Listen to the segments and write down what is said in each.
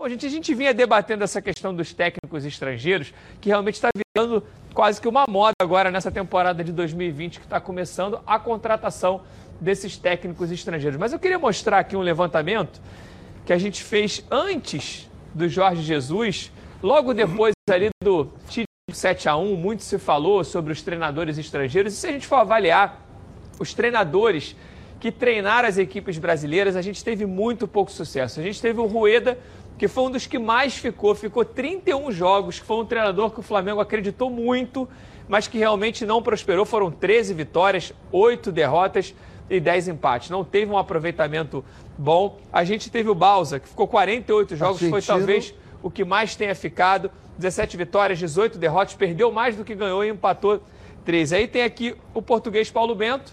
Bom, gente, a gente vinha debatendo essa questão dos técnicos estrangeiros, que realmente está virando quase que uma moda agora nessa temporada de 2020 que está começando a contratação desses técnicos estrangeiros. Mas eu queria mostrar aqui um levantamento que a gente fez antes do Jorge Jesus, logo depois ali do 7 a 1 muito se falou sobre os treinadores estrangeiros. E se a gente for avaliar os treinadores que treinaram as equipes brasileiras, a gente teve muito pouco sucesso. A gente teve o Rueda que foi um dos que mais ficou, ficou 31 jogos, que foi um treinador que o Flamengo acreditou muito, mas que realmente não prosperou. Foram 13 vitórias, 8 derrotas e 10 empates. Não teve um aproveitamento bom. A gente teve o Balsa, que ficou 48 jogos, Argentino. foi talvez o que mais tenha ficado. 17 vitórias, 18 derrotas, perdeu mais do que ganhou e empatou 13. Aí tem aqui o português Paulo Bento,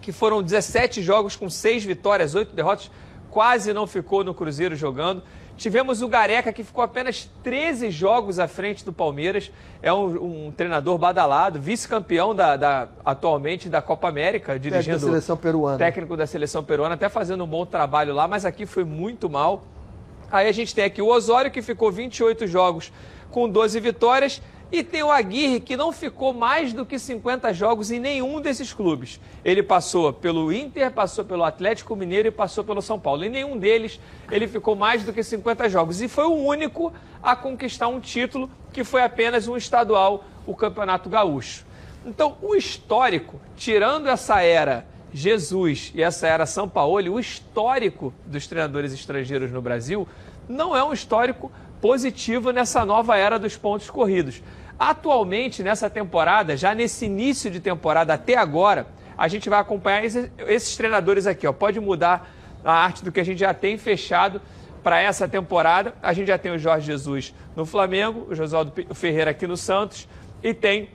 que foram 17 jogos com 6 vitórias, 8 derrotas, quase não ficou no Cruzeiro jogando. Tivemos o Gareca, que ficou apenas 13 jogos à frente do Palmeiras. É um, um treinador badalado, vice-campeão da, da, atualmente da Copa América, dirigindo. Técnico da seleção peruana. Técnico da seleção peruana, até fazendo um bom trabalho lá, mas aqui foi muito mal. Aí a gente tem aqui o Osório, que ficou 28 jogos com 12 vitórias e tem o Aguirre, que não ficou mais do que 50 jogos em nenhum desses clubes. Ele passou pelo Inter, passou pelo Atlético Mineiro e passou pelo São Paulo. Em nenhum deles ele ficou mais do que 50 jogos. E foi o único a conquistar um título, que foi apenas um estadual, o Campeonato Gaúcho. Então, o histórico, tirando essa era Jesus e essa era São Paulo, o histórico dos treinadores estrangeiros no Brasil não é um histórico positivo nessa nova era dos pontos corridos. Atualmente, nessa temporada, já nesse início de temporada até agora, a gente vai acompanhar esses, esses treinadores aqui. Ó. Pode mudar a arte do que a gente já tem fechado para essa temporada. A gente já tem o Jorge Jesus no Flamengo, o Josualdo Ferreira aqui no Santos e tem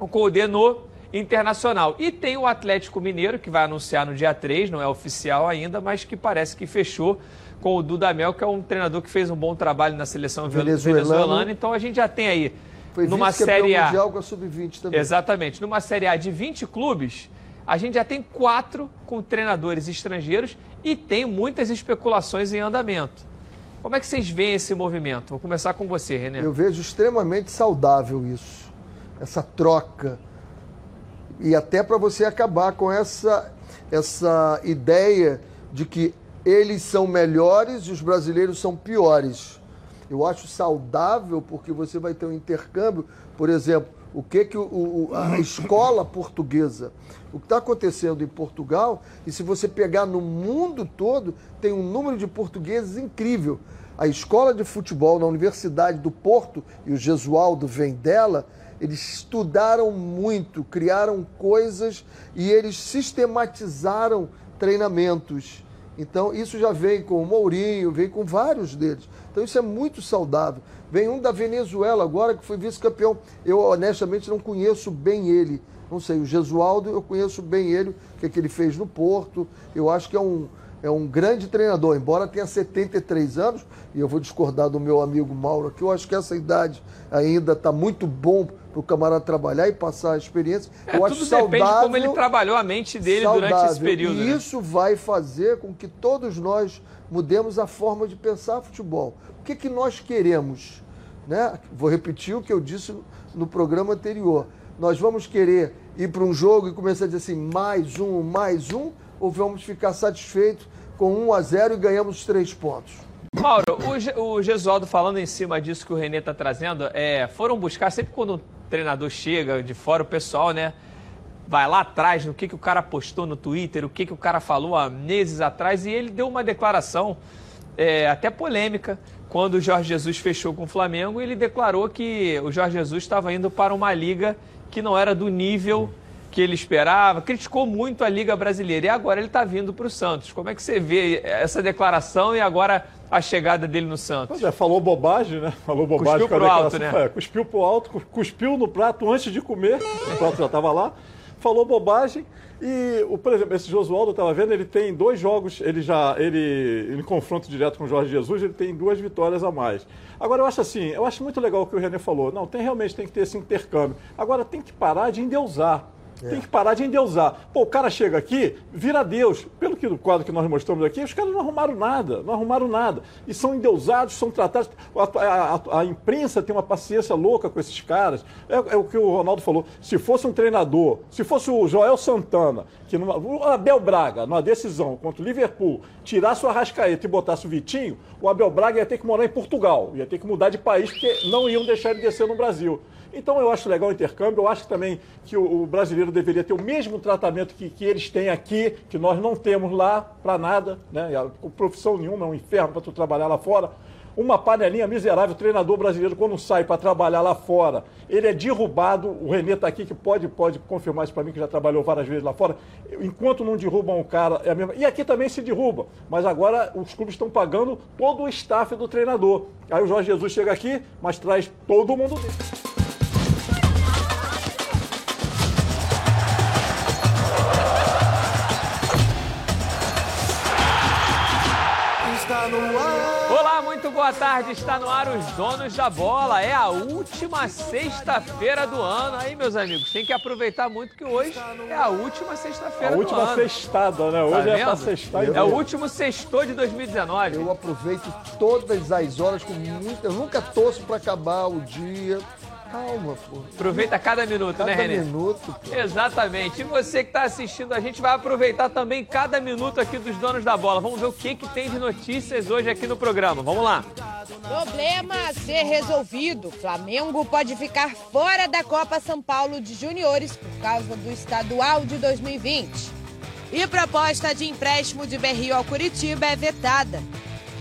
o Colde no Internacional. E tem o Atlético Mineiro, que vai anunciar no dia 3, não é oficial ainda, mas que parece que fechou com o Dudamel, que é um treinador que fez um bom trabalho na seleção venezuelana. Então a gente já tem aí foi numa série A. Mundial com a sub-20 também. Exatamente. Numa série A de 20 clubes, a gente já tem quatro com treinadores estrangeiros e tem muitas especulações em andamento. Como é que vocês veem esse movimento? Vou começar com você, René. Eu vejo extremamente saudável isso, essa troca. E até para você acabar com essa, essa ideia de que eles são melhores e os brasileiros são piores. Eu acho saudável porque você vai ter um intercâmbio, por exemplo, o que, que o, o, a escola portuguesa, o que está acontecendo em Portugal, e se você pegar no mundo todo, tem um número de portugueses incrível. A escola de futebol na Universidade do Porto, e o Gesualdo vem dela, eles estudaram muito, criaram coisas e eles sistematizaram treinamentos. Então, isso já vem com o Mourinho, vem com vários deles. Então isso é muito saudável. Vem um da Venezuela agora que foi vice-campeão. Eu honestamente não conheço bem ele. Não sei, o Gesualdo eu conheço bem ele, o que, é que ele fez no Porto. Eu acho que é um, é um grande treinador, embora tenha 73 anos, e eu vou discordar do meu amigo Mauro aqui, eu acho que essa idade ainda está muito bom para o camarada trabalhar e passar a experiência. É, eu tudo acho saudável, depende de como ele trabalhou a mente dele saudável, durante esse período. E né? isso vai fazer com que todos nós mudemos a forma de pensar futebol. O que, que nós queremos? Né? Vou repetir o que eu disse no programa anterior. Nós vamos querer ir para um jogo e começar a dizer assim, mais um, mais um, ou vamos ficar satisfeitos com 1 a 0 e ganhamos três pontos? Mauro, o, o Gesualdo falando em cima disso que o Renê está trazendo, é, foram buscar, sempre quando um treinador chega de fora, o pessoal, né, vai lá atrás no que, que o cara postou no Twitter, o que, que o cara falou há meses atrás, e ele deu uma declaração é, até polêmica quando o Jorge Jesus fechou com o Flamengo. Ele declarou que o Jorge Jesus estava indo para uma liga que não era do nível que ele esperava, criticou muito a Liga Brasileira e agora ele está vindo para o Santos. Como é que você vê essa declaração e agora a chegada dele no Santos? Pois é, falou bobagem, né? Falou bobagem cuspiu com a declaração. Alto, né? É, cuspiu pro alto, cuspiu no prato antes de comer, o prato já estava lá falou bobagem. E, o, por exemplo, esse Josualdo, eu estava vendo, ele tem dois jogos, ele já, ele, em confronto direto com o Jorge Jesus, ele tem duas vitórias a mais. Agora, eu acho assim, eu acho muito legal o que o René falou. Não, tem realmente tem que ter esse intercâmbio. Agora, tem que parar de endeusar. É. Tem que parar de endeusar. Pô, o cara chega aqui, vira Deus. Pelo que quadro que nós mostramos aqui, os caras não arrumaram nada, não arrumaram nada. E são endeusados, são tratados. A, a, a, a imprensa tem uma paciência louca com esses caras. É, é, o que o Ronaldo falou. Se fosse um treinador, se fosse o Joel Santana, que numa, o Abel Braga, numa decisão contra o Liverpool, tirasse o Arrascaeta e botasse o Vitinho, o Abel Braga ia ter que morar em Portugal, ia ter que mudar de país, porque não iam deixar ele descer no Brasil. Então eu acho legal o intercâmbio, eu acho também que o, o brasileiro deveria ter o mesmo tratamento que, que, eles têm aqui, que nós não temos lá para nada, né? A, profissão nenhuma, é um inferno para tu trabalhar lá fora. Uma panelinha miserável, o treinador brasileiro, quando sai para trabalhar lá fora, ele é derrubado. O Renê está aqui, que pode, pode confirmar isso para mim, que já trabalhou várias vezes lá fora. Enquanto não derrubam o cara, é a mesma. E aqui também se derruba. Mas agora os clubes estão pagando todo o staff do treinador. Aí o Jorge Jesus chega aqui, mas traz todo mundo dele. Boa tarde. Está no ar os donos da bola. É a última sexta-feira do ano. Aí, meus amigos, tem que aproveitar muito que hoje é a última sexta-feira do ano. A última sextada, né? Hoje tá é pra sextar. É o último sextor de 2019. Eu aproveito todas as horas com muito... Eu nunca torço para acabar o dia calma, pô. Aproveita cada minuto, cada né, Renê? Cada minuto, pô. Exatamente. E você que está assistindo, a gente vai aproveitar também cada minuto aqui dos donos da bola. Vamos ver o que, que tem de notícias hoje aqui no programa. Vamos lá. Problema a ser resolvido. Flamengo pode ficar fora da Copa São Paulo de Juniores por causa do estadual de 2020. E proposta de empréstimo de Berrio ao Curitiba é vetada.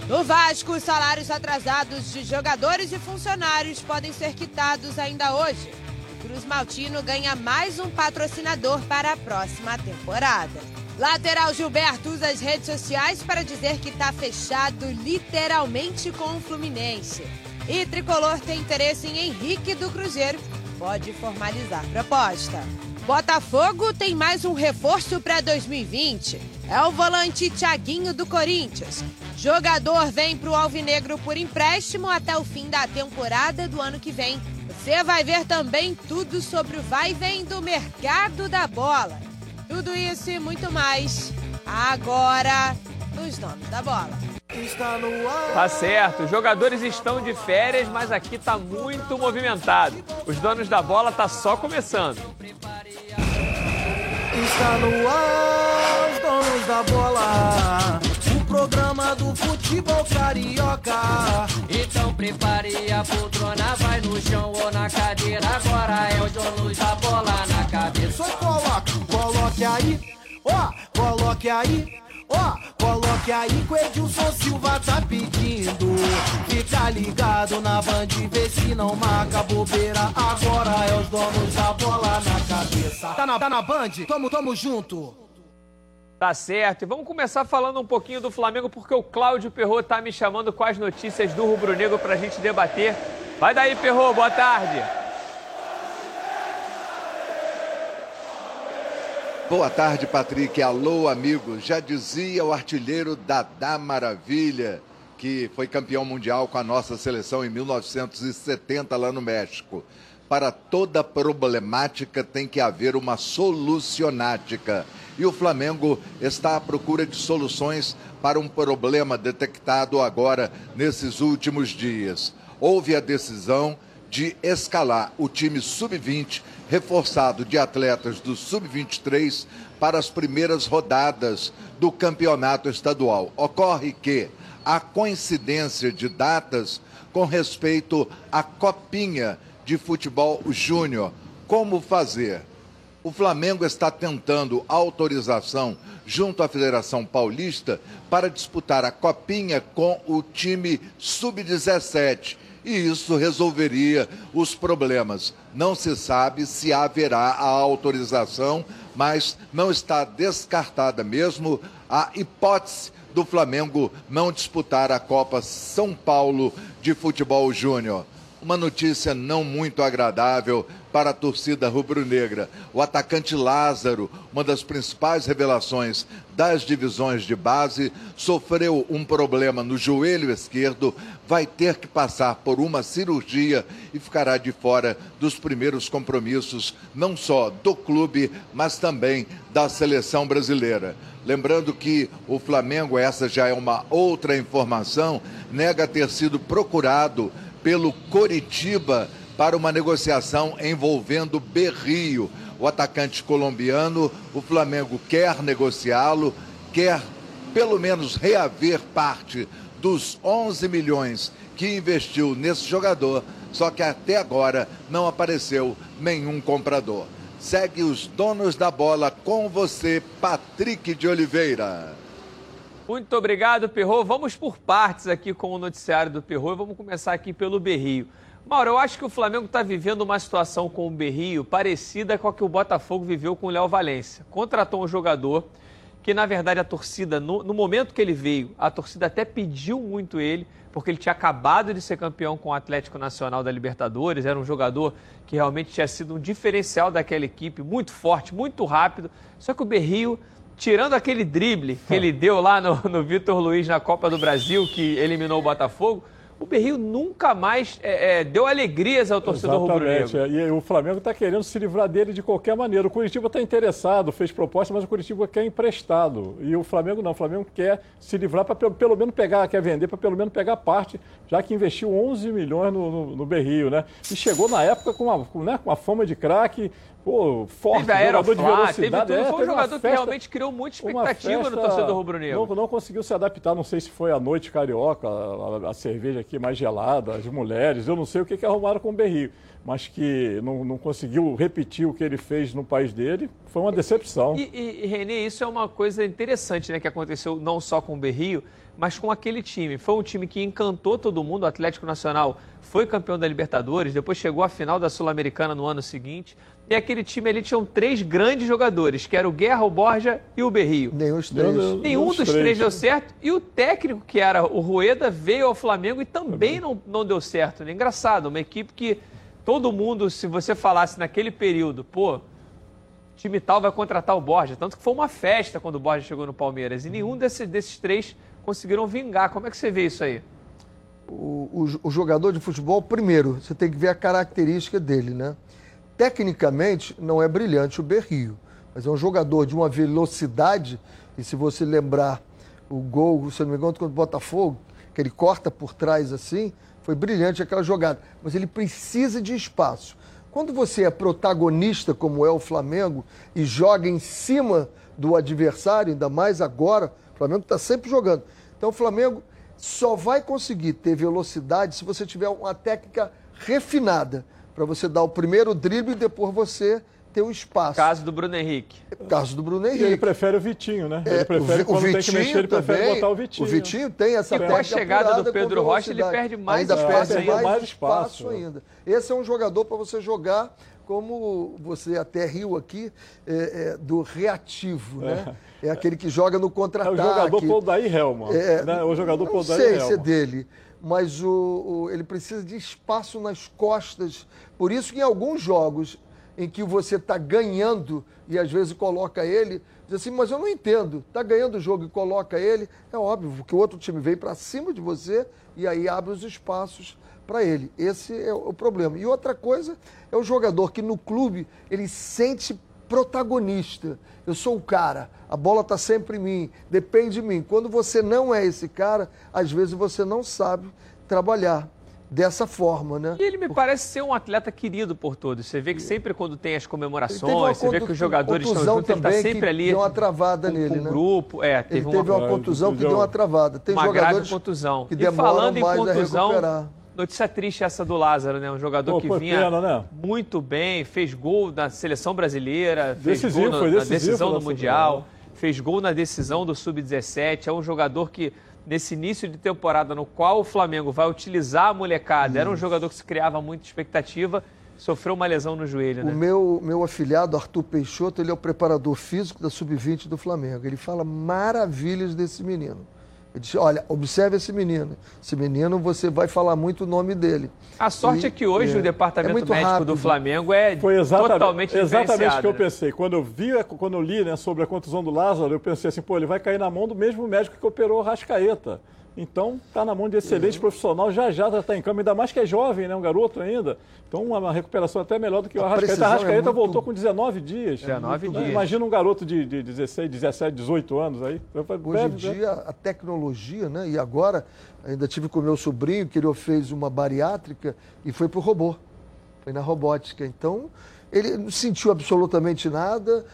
No Vasco, os salários atrasados de jogadores e funcionários podem ser quitados ainda hoje. Cruz Maltino ganha mais um patrocinador para a próxima temporada. Lateral Gilberto usa as redes sociais para dizer que está fechado literalmente com o Fluminense. E Tricolor tem interesse em Henrique do Cruzeiro. Pode formalizar proposta. Botafogo tem mais um reforço para 2020. É o volante Thiaguinho do Corinthians. Jogador vem para o Alvinegro por empréstimo até o fim da temporada do ano que vem. Você vai ver também tudo sobre o vai vem do mercado da bola. Tudo isso e muito mais agora nos Donos da Bola. Tá certo, os jogadores estão de férias, mas aqui tá muito movimentado. Os donos da bola tá só começando. Está no ar, os donos da bola. O programa do futebol carioca. Então prepare a poltrona, vai no chão ou na cadeira. Agora é os donos da bola na cabeça. Só coloque, coloque aí, ó, coloque aí. Ó, oh, coloque aí que o Edilson Silva tá pedindo. Fica ligado na band, vê se não marca bobeira. Agora é os donos da bola na cabeça. Tá na, tá na band? Tamo, tamo junto. Tá certo. E vamos começar falando um pouquinho do Flamengo, porque o Cláudio Perro tá me chamando com as notícias do Rubro Negro pra gente debater. Vai daí, Perro, boa tarde. Boa tarde, Patrick. Alô, amigo. Já dizia o artilheiro Dadá Maravilha, que foi campeão mundial com a nossa seleção em 1970 lá no México. Para toda problemática tem que haver uma solucionática. E o Flamengo está à procura de soluções para um problema detectado agora nesses últimos dias. Houve a decisão de escalar o time sub-20 reforçado de atletas do sub-23 para as primeiras rodadas do campeonato estadual. Ocorre que a coincidência de datas com respeito à copinha de futebol júnior. Como fazer? O Flamengo está tentando autorização junto à Federação Paulista para disputar a copinha com o time sub-17 e isso resolveria os problemas. Não se sabe se haverá a autorização, mas não está descartada mesmo a hipótese do Flamengo não disputar a Copa São Paulo de Futebol Júnior. Uma notícia não muito agradável para a torcida rubro-negra. O atacante Lázaro, uma das principais revelações das divisões de base, sofreu um problema no joelho esquerdo, vai ter que passar por uma cirurgia e ficará de fora dos primeiros compromissos, não só do clube, mas também da seleção brasileira. Lembrando que o Flamengo, essa já é uma outra informação, nega ter sido procurado pelo Coritiba para uma negociação envolvendo Berrio, o atacante colombiano. O Flamengo quer negociá-lo, quer pelo menos reaver parte dos 11 milhões que investiu nesse jogador, só que até agora não apareceu nenhum comprador. Segue os donos da bola com você, Patrick de Oliveira. Muito obrigado, Perro. Vamos por partes aqui com o noticiário do Perro e vamos começar aqui pelo Berrio. Mauro, eu acho que o Flamengo está vivendo uma situação com o Berrio parecida com a que o Botafogo viveu com o Léo Valência. Contratou um jogador que, na verdade, a torcida, no, no, momento que ele veio, a torcida até pediu muito ele, porque ele tinha acabado de ser campeão com o Atlético Nacional da Libertadores, era um jogador que realmente tinha sido um diferencial daquela equipe, muito forte, muito rápido. Só que o Berrio tirando aquele drible que ele deu lá no, no Vitor Luiz na Copa do Brasil, que eliminou o Botafogo, o Berrio nunca mais é, é, deu alegrias ao torcedor rubro-negro. É. E o Flamengo está querendo se livrar dele de qualquer maneira. O Curitiba está interessado, fez proposta, mas o Curitiba quer emprestado. E o Flamengo não. O Flamengo quer se livrar para pelo, pelo, menos pegar, quer vender para pelo menos pegar parte, já que investiu 11 milhões no, no, no Berrio, né? E chegou na época com uma, né, com uma fama de craque, pô, forte, teve jogador de velocidade. Teve, é, foi um jogador festa, que realmente criou muita expectativa no torcedor rubro-negro. Não, não, conseguiu se adaptar, não sei se foi a noite carioca, a, a, cerveja aqui mais gelada, as mulheres, eu não sei o que, que arrumaram com o Berrio, mas que não, não conseguiu repetir o que ele fez no país dele, foi uma decepção. E, e, e Renê, isso é uma coisa interessante né, que aconteceu não só com o Berrio, mas com aquele time. Foi um time que encantou todo mundo. O Atlético Nacional foi campeão da Libertadores, depois chegou à final da Sul-Americana no ano seguinte. E aquele time ali tinham três grandes jogadores, que era o Guerra, o Borja e o Berrio. Nenhum dos três. Nenhum dos três deu certo. E o técnico, que era o Rueda, veio ao Flamengo e também não, não deu certo. Né? Engraçado, uma equipe que todo mundo, se você falasse naquele período, pô, time tal vai contratar o Borja. Tanto que foi uma festa quando o Borja chegou no Palmeiras. E nenhum desses, desses três conseguiram vingar. Como é que você vê isso aí? O, o, o jogador de futebol, primeiro, você tem que ver a característica dele, né? Tecnicamente, não é brilhante o Berrio, mas é um jogador de uma velocidade, e se você lembrar o gol, se não me engano, contra o Botafogo, que ele corta por trás assim, foi brilhante aquela jogada. Mas ele precisa de espaço. Quando você é protagonista, como é o Flamengo, e joga em cima do adversário, ainda mais agora, o Flamengo está sempre jogando. Então o Flamengo só vai conseguir ter velocidade se você tiver uma técnica refinada para você dar o primeiro drible e depois você ter o espaço. Caso do Bruno Henrique. Caso do Bruno Henrique. E ele prefere o Vitinho, né? Ele prefere o, quando Vitinho tem que mexer, ele prefere também, botar o Vitinho. O Vitinho tem essa E com a chegada do Pedro Rocha, ele perde mais ainda espaço, perde mais, mais espaço, espaço ainda. Esse é um jogador para você jogar como você até riu aqui, é, é, do reativo, né? É. é aquele que joga no contra-ataque. É o jogador Paul Daí Helman. É, né? O jogador Paul Daí Helman. Não sei se é dele mas o, o, ele precisa de espaço nas costas. Por isso que em alguns jogos em que você está ganhando e às vezes coloca ele, diz assim, mas eu não entendo, está ganhando o jogo e coloca ele, é óbvio que o outro time vem para cima de você e aí abre os espaços para ele. Esse é o problema. E outra coisa é o jogador que no clube ele sente protagonista. Eu sou o cara, a bola está sempre em mim, depende de mim. Quando você não é esse cara, às vezes você não sabe trabalhar dessa forma, né? E ele me parece ser um atleta querido por todos. Você vê que sempre quando tem as comemorações, você vê que os jogadores estão juntos, ele está sempre ali. Deu uma travada com, nele, com né? grupo, é, teve ele teve uma, uma contusão que deu uma travada. Tem uma jogadores grave contusão. que demoram e falando mais em contusão, a recuperar. Notícia triste essa do Lázaro, né? Um jogador Pô, que vinha pena, né? muito bem, fez gol na seleção brasileira, fez Decisivo, gol na, foi na decisão do Mundial, final. fez gol na decisão do Sub-17. É um jogador que, nesse início de temporada, no qual o Flamengo vai utilizar a molecada, era um jogador que se criava muita expectativa, sofreu uma lesão no joelho, né? O meu, meu afilhado, Arthur Peixoto, ele é o preparador físico da Sub-20 do Flamengo. Ele fala maravilhas desse menino. Ele disse, olha, observe esse menino. Esse menino, você vai falar muito o nome dele. A sorte E, é que hoje é, o departamento é muito médico do rápido. Flamengo é Foi exatamente, totalmente exatamente o que eu né? pensei. Quando eu vi, quando eu li né, sobre a contusão do Lázaro, eu pensei assim, pô, ele vai cair na mão do mesmo médico que operou o Rascaeta. Então, está na mão de Uhum. excelente profissional, já já está em cama, ainda mais que é jovem, né, um garoto ainda. Então, uma, recuperação até melhor do que o A Arrascaeta. precisão O é Arrascaeta muito- voltou com 19 dias. 19 Então, dias. Imagina um garoto de, de 16, 17, 18 anos aí. Hoje em dia, a tecnologia, né? E agora, ainda tive com o meu sobrinho, que ele fez uma bariátrica e foi pro robô. Foi na robótica. Então, ele não sentiu absolutamente nada,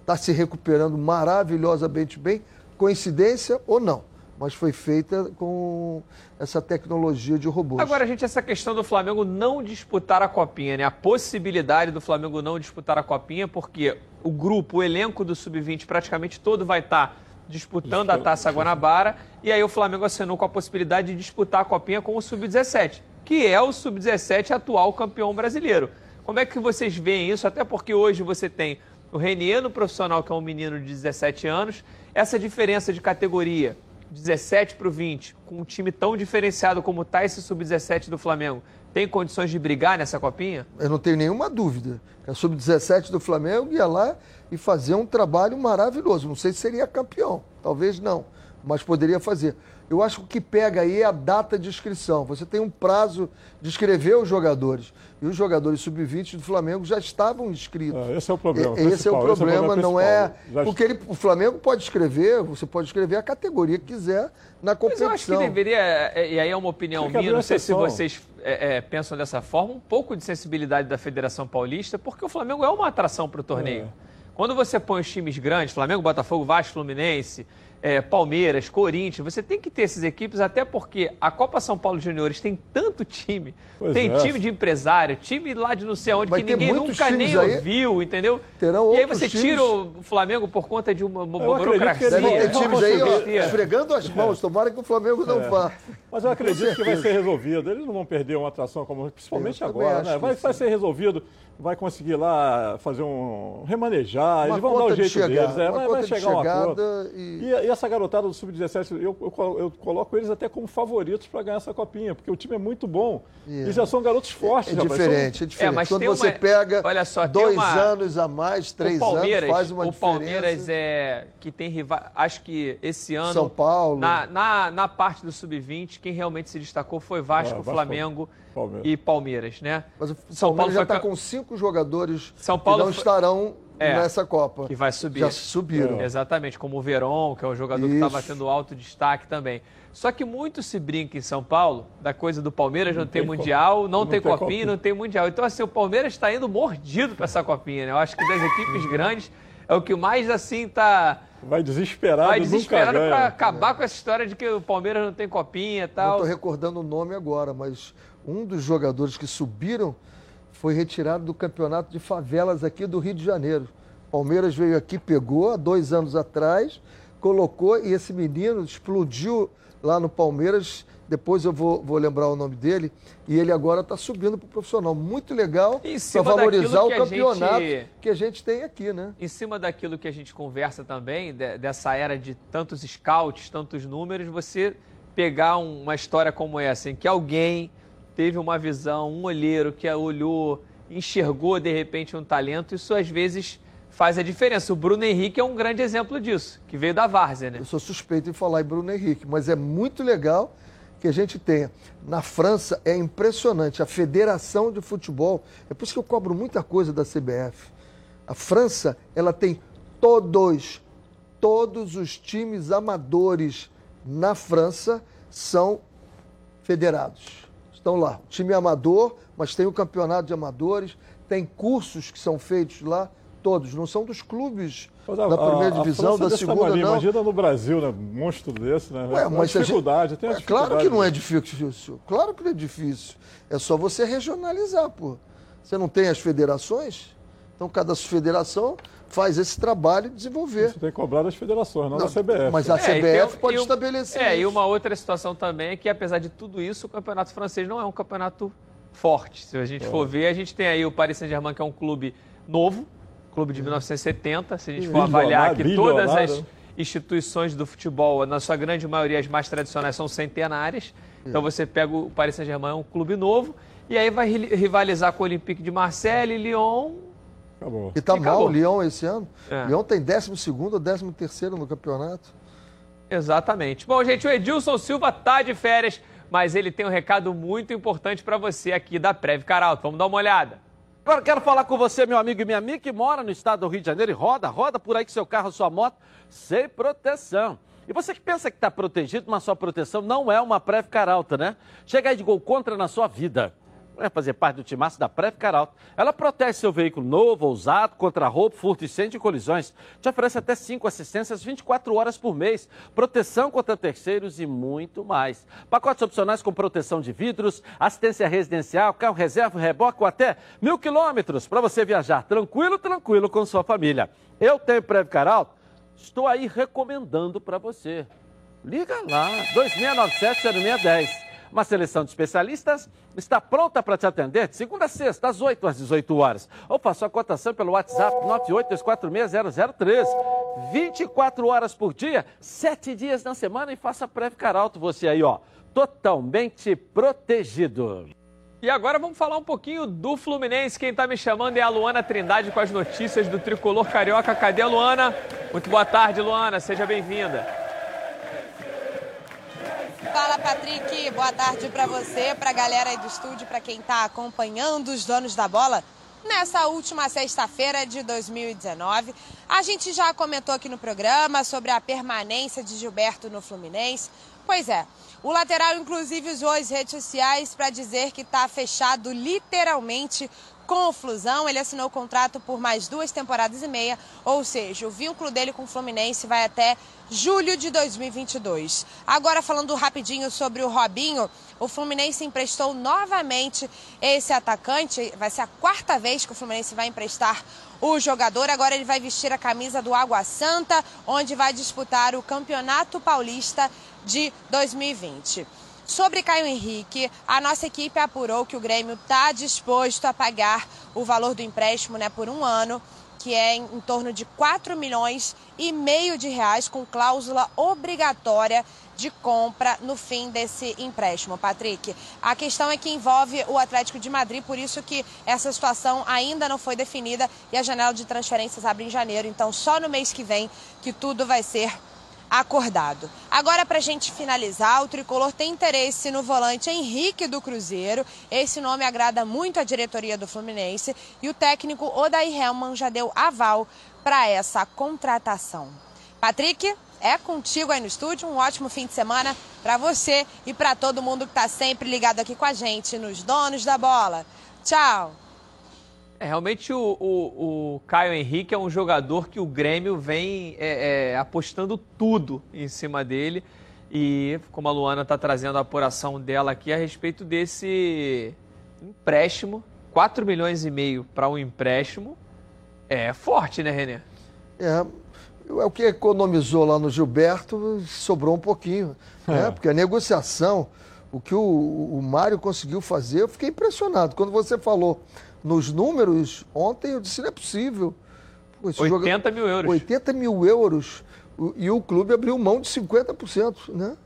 está se recuperando maravilhosamente bem. Coincidência ou não? Mas foi feita com essa tecnologia de robôs. Agora, gente, essa questão do Flamengo não disputar a copinha, né? A possibilidade do Flamengo não disputar a copinha, porque o grupo, o elenco do Sub-20 praticamente todo vai estar disputando a Taça Guanabara, e aí o Flamengo assinou com a possibilidade de disputar a copinha com o Sub-17, que é o Sub-17 atual campeão brasileiro. Como é que vocês veem isso? Até porque hoje você tem o Renier no profissional, que é um menino de 17 anos, essa diferença de categoria 17 para o 20, com um time tão diferenciado como está esse sub-17 do Flamengo, tem condições de brigar nessa copinha? Eu não tenho nenhuma dúvida. A sub-17 do Flamengo ia lá e fazer um trabalho maravilhoso. Não sei se seria campeão, talvez não, mas poderia fazer. Eu acho que o que pega aí é a data de inscrição. Você tem um prazo de inscrever os jogadores. E os jogadores sub-20 do Flamengo já estavam inscritos. É, esse é o problema E- Esse é o esse é o problema, problema não é. Já- Porque ele, o Flamengo pode escrever, você pode escrever a categoria que quiser na Mas competição. eu acho que deveria, é, e aí é uma opinião minha, não sei se vocês é, é, pensam dessa forma, um pouco de sensibilidade da Federação Paulista, porque o Flamengo é uma atração para o torneio. É. Quando você põe os times grandes, Flamengo, Botafogo, Vasco, Fluminense, é, Palmeiras, Corinthians, você tem que ter essas equipes, até porque a Copa São Paulo Juniores tem tanto time. Pois tem é. time de empresário, time lá de não sei aonde, Vai que ninguém nunca nem aí. ouviu, entendeu? Terão e aí você times. tira o Flamengo por conta de uma, uma burocracia. eles Deve ter times aí, ó, esfregando as mãos. Tomara que o Flamengo não vá. Mas eu acredito que vai ser resolvido. Eles não vão perder uma atração como, principalmente Eu agora, né? Vai, vai ser resolvido, vai conseguir lá fazer um remanejar, Uma eles vão dar conta o de jeito chegar, deles, é, uma vai, conta vai de chegar um acordo. chegada e- E, e essa garotada do sub-17, eu, eu eu coloco eles até como favoritos para ganhar essa copinha, porque o time é muito bom. Yeah. E já são garotos fortes, É rapaz, diferente, é diferente. mas Quando tem você uma- pega olha só, dois uma- anos a mais, três o anos, faz uma o diferença. Palmeiras é que tem rival, acho que esse ano São Paulo. na, na, na parte do sub-20 quem realmente se destacou foi Vasco, Ah, Vasco, Flamengo Palmeiras. e Palmeiras, né? Mas o São Paulo já está com cinco jogadores São Paulo que não foi- estarão É, nessa Copa. que vai subir. Já subiram. Exatamente, como o Verón, que é um jogador que estava Isso. tendo alto destaque também. Só que muito se brinca em São Paulo da coisa do Palmeiras não, tem, tem Mundial, não, não tem, tem copinha, copinha. não tem Mundial. Então, assim, o Palmeiras está indo mordido para essa copinha, né? Eu acho que das equipes grandes é o que mais, assim, tá... Vai desesperado, Vai desesperado para acabar com essa história de que o Palmeiras não tem copinha e Não tal. estou recordando o nome agora, mas um dos jogadores que subiram foi retirado do campeonato de favelas aqui do Rio de Janeiro. Palmeiras veio aqui, pegou há dois anos atrás, colocou e esse menino explodiu lá no Palmeiras. Depois eu vou, vou lembrar o nome dele. E ele agora está subindo para o profissional. Muito legal para valorizar o campeonato gente- que a gente tem aqui, né? Em cima daquilo que a gente conversa também, de- dessa era de tantos scouts, tantos números, você pegar um- uma história como essa, em que alguém teve uma visão, um olheiro que olhou, enxergou de repente um talento, isso às vezes faz a diferença. O Bruno Henrique é um grande exemplo disso, que veio da Várzea, né? Eu sou suspeito em falar em Bruno Henrique, mas é muito legal que a gente tenha. Na França é impressionante, a Federação de Futebol, é por isso que eu cobro muita coisa da CBF. A França, ela tem todos, todos os times amadores na França são federados. Estão lá. O time é amador, mas tem o campeonato de amadores, tem cursos que são feitos lá, todos. Não são dos clubes Mas a- da primeira a- a divisão, da segunda, não. Imagina no Brasil, né? Um monstro desse, né? Ué, a mas se a gente- dificuldade, tem a Claro que não é dificuldade. difícil. Claro que não é difícil. É só você regionalizar, pô. Você não tem as federações? Então cada federação faz esse trabalho de desenvolver. Você tem que cobrar das federações, não, Não, da CBF. mas a É, e CBF tem- pode e um- estabelecer É, e isso. uma outra situação também é que, apesar de tudo isso, o campeonato francês não é um campeonato forte. Se a gente for ver, a gente tem aí o Paris Saint-Germain, que é um clube novo, clube de 1970. Se a gente for avaliar aqui todas as. bilionário. instituições do futebol, na sua grande maioria, as mais tradicionais são centenárias. Então você pega o Paris Saint-Germain, um clube novo, e aí vai rivalizar com o Olympique de Marseille, Lyon. Acabou. E tá e mal o Lyon esse ano. É. Lyon tem 12 ou 13 no campeonato. Exatamente. Bom, gente, o Edilson Silva tá de férias, mas ele tem um recado muito importante para você aqui da Prev Caralto. Vamos dar uma olhada. Agora quero falar com você, meu amigo e minha amiga, que mora no estado do Rio de Janeiro e roda, roda por aí com seu carro, sua moto, sem proteção. E você que pensa que está protegido, mas sua proteção não é uma Prev Caralto, né? Chega aí de gol contra na sua vida é fazer parte do timaço da Preve Caralto. Ela protege seu veículo novo ou usado contra roubo, furto, incêndio e colisões. Te oferece até 5 assistências 24 horas por mês, proteção contra terceiros e muito mais. Pacotes opcionais com proteção de vidros, assistência residencial, carro reserva, reboque ou até mil quilômetros para você viajar tranquilo, tranquilo com sua família. Eu tenho Preve Caralto, estou aí recomendando para você. Liga lá, 2697-0610. Uma seleção de especialistas está pronta para te atender de segunda a sexta, às 8 às 18 horas. Ou faça a cotação pelo WhatsApp 982460013. 24 horas por dia, 7 dias na semana e faça Preve Caralto você aí, ó. Totalmente protegido. E agora vamos falar um pouquinho do Fluminense. Quem está me chamando é a Luana Trindade com as notícias do Tricolor Carioca. Cadê a Luana? Muito boa tarde, Luana. Seja bem-vinda. Fala, Patrick. Boa tarde para você, para a galera aí do estúdio, para quem está acompanhando os donos da bola. Nessa última sexta-feira de 2019, a gente já comentou aqui no programa sobre a permanência de Gilberto no Fluminense. Pois é, o lateral, inclusive, usou as redes sociais para dizer que está fechado literalmente com o Flusão. Ele assinou o contrato por mais duas temporadas e meia, ou seja, o vínculo dele com o Fluminense vai até julho de 2022. Agora, falando rapidinho sobre o Robinho, o Fluminense emprestou novamente esse atacante. Vai ser a quarta vez que o Fluminense vai emprestar o jogador. Agora ele vai vestir a camisa do Água Santa, onde vai disputar o Campeonato Paulista de 2020. Sobre Caio Henrique, a nossa equipe apurou que o Grêmio está disposto a pagar o valor do empréstimo né, por um ano, que é em, em torno de 4 milhões e meio de reais, com cláusula obrigatória de compra no fim desse empréstimo, Patrick. A questão é que envolve o Atlético de Madrid, por isso que essa situação ainda não foi definida e a janela de transferências abre em janeiro, então só no mês que vem que tudo vai ser acordado. Agora, para a gente finalizar, o tricolor tem interesse no volante Henrique do Cruzeiro. Esse nome agrada muito a diretoria do Fluminense e o técnico Odair Helman já deu aval para essa contratação. Patrick, é contigo aí no estúdio. Um ótimo fim de semana para você e para todo mundo que está sempre ligado aqui com a gente nos Donos da Bola. Tchau! É, realmente o, o, o, Caio Henrique é um jogador que o Grêmio vem é, é, apostando tudo em cima dele. E como a Luana está trazendo a apuração dela aqui a respeito desse empréstimo, 4 milhões e meio para um empréstimo, é forte, né, Renê? É, é o que economizou lá no Gilberto, sobrou um pouquinho. Né? É. Porque a negociação, o que o, o Mário conseguiu fazer, eu fiquei impressionado. Quando você falou nos números, ontem eu disse, não é possível. 80 joga... mil euros. 80 mil euros. E o clube abriu mão de 50%, né?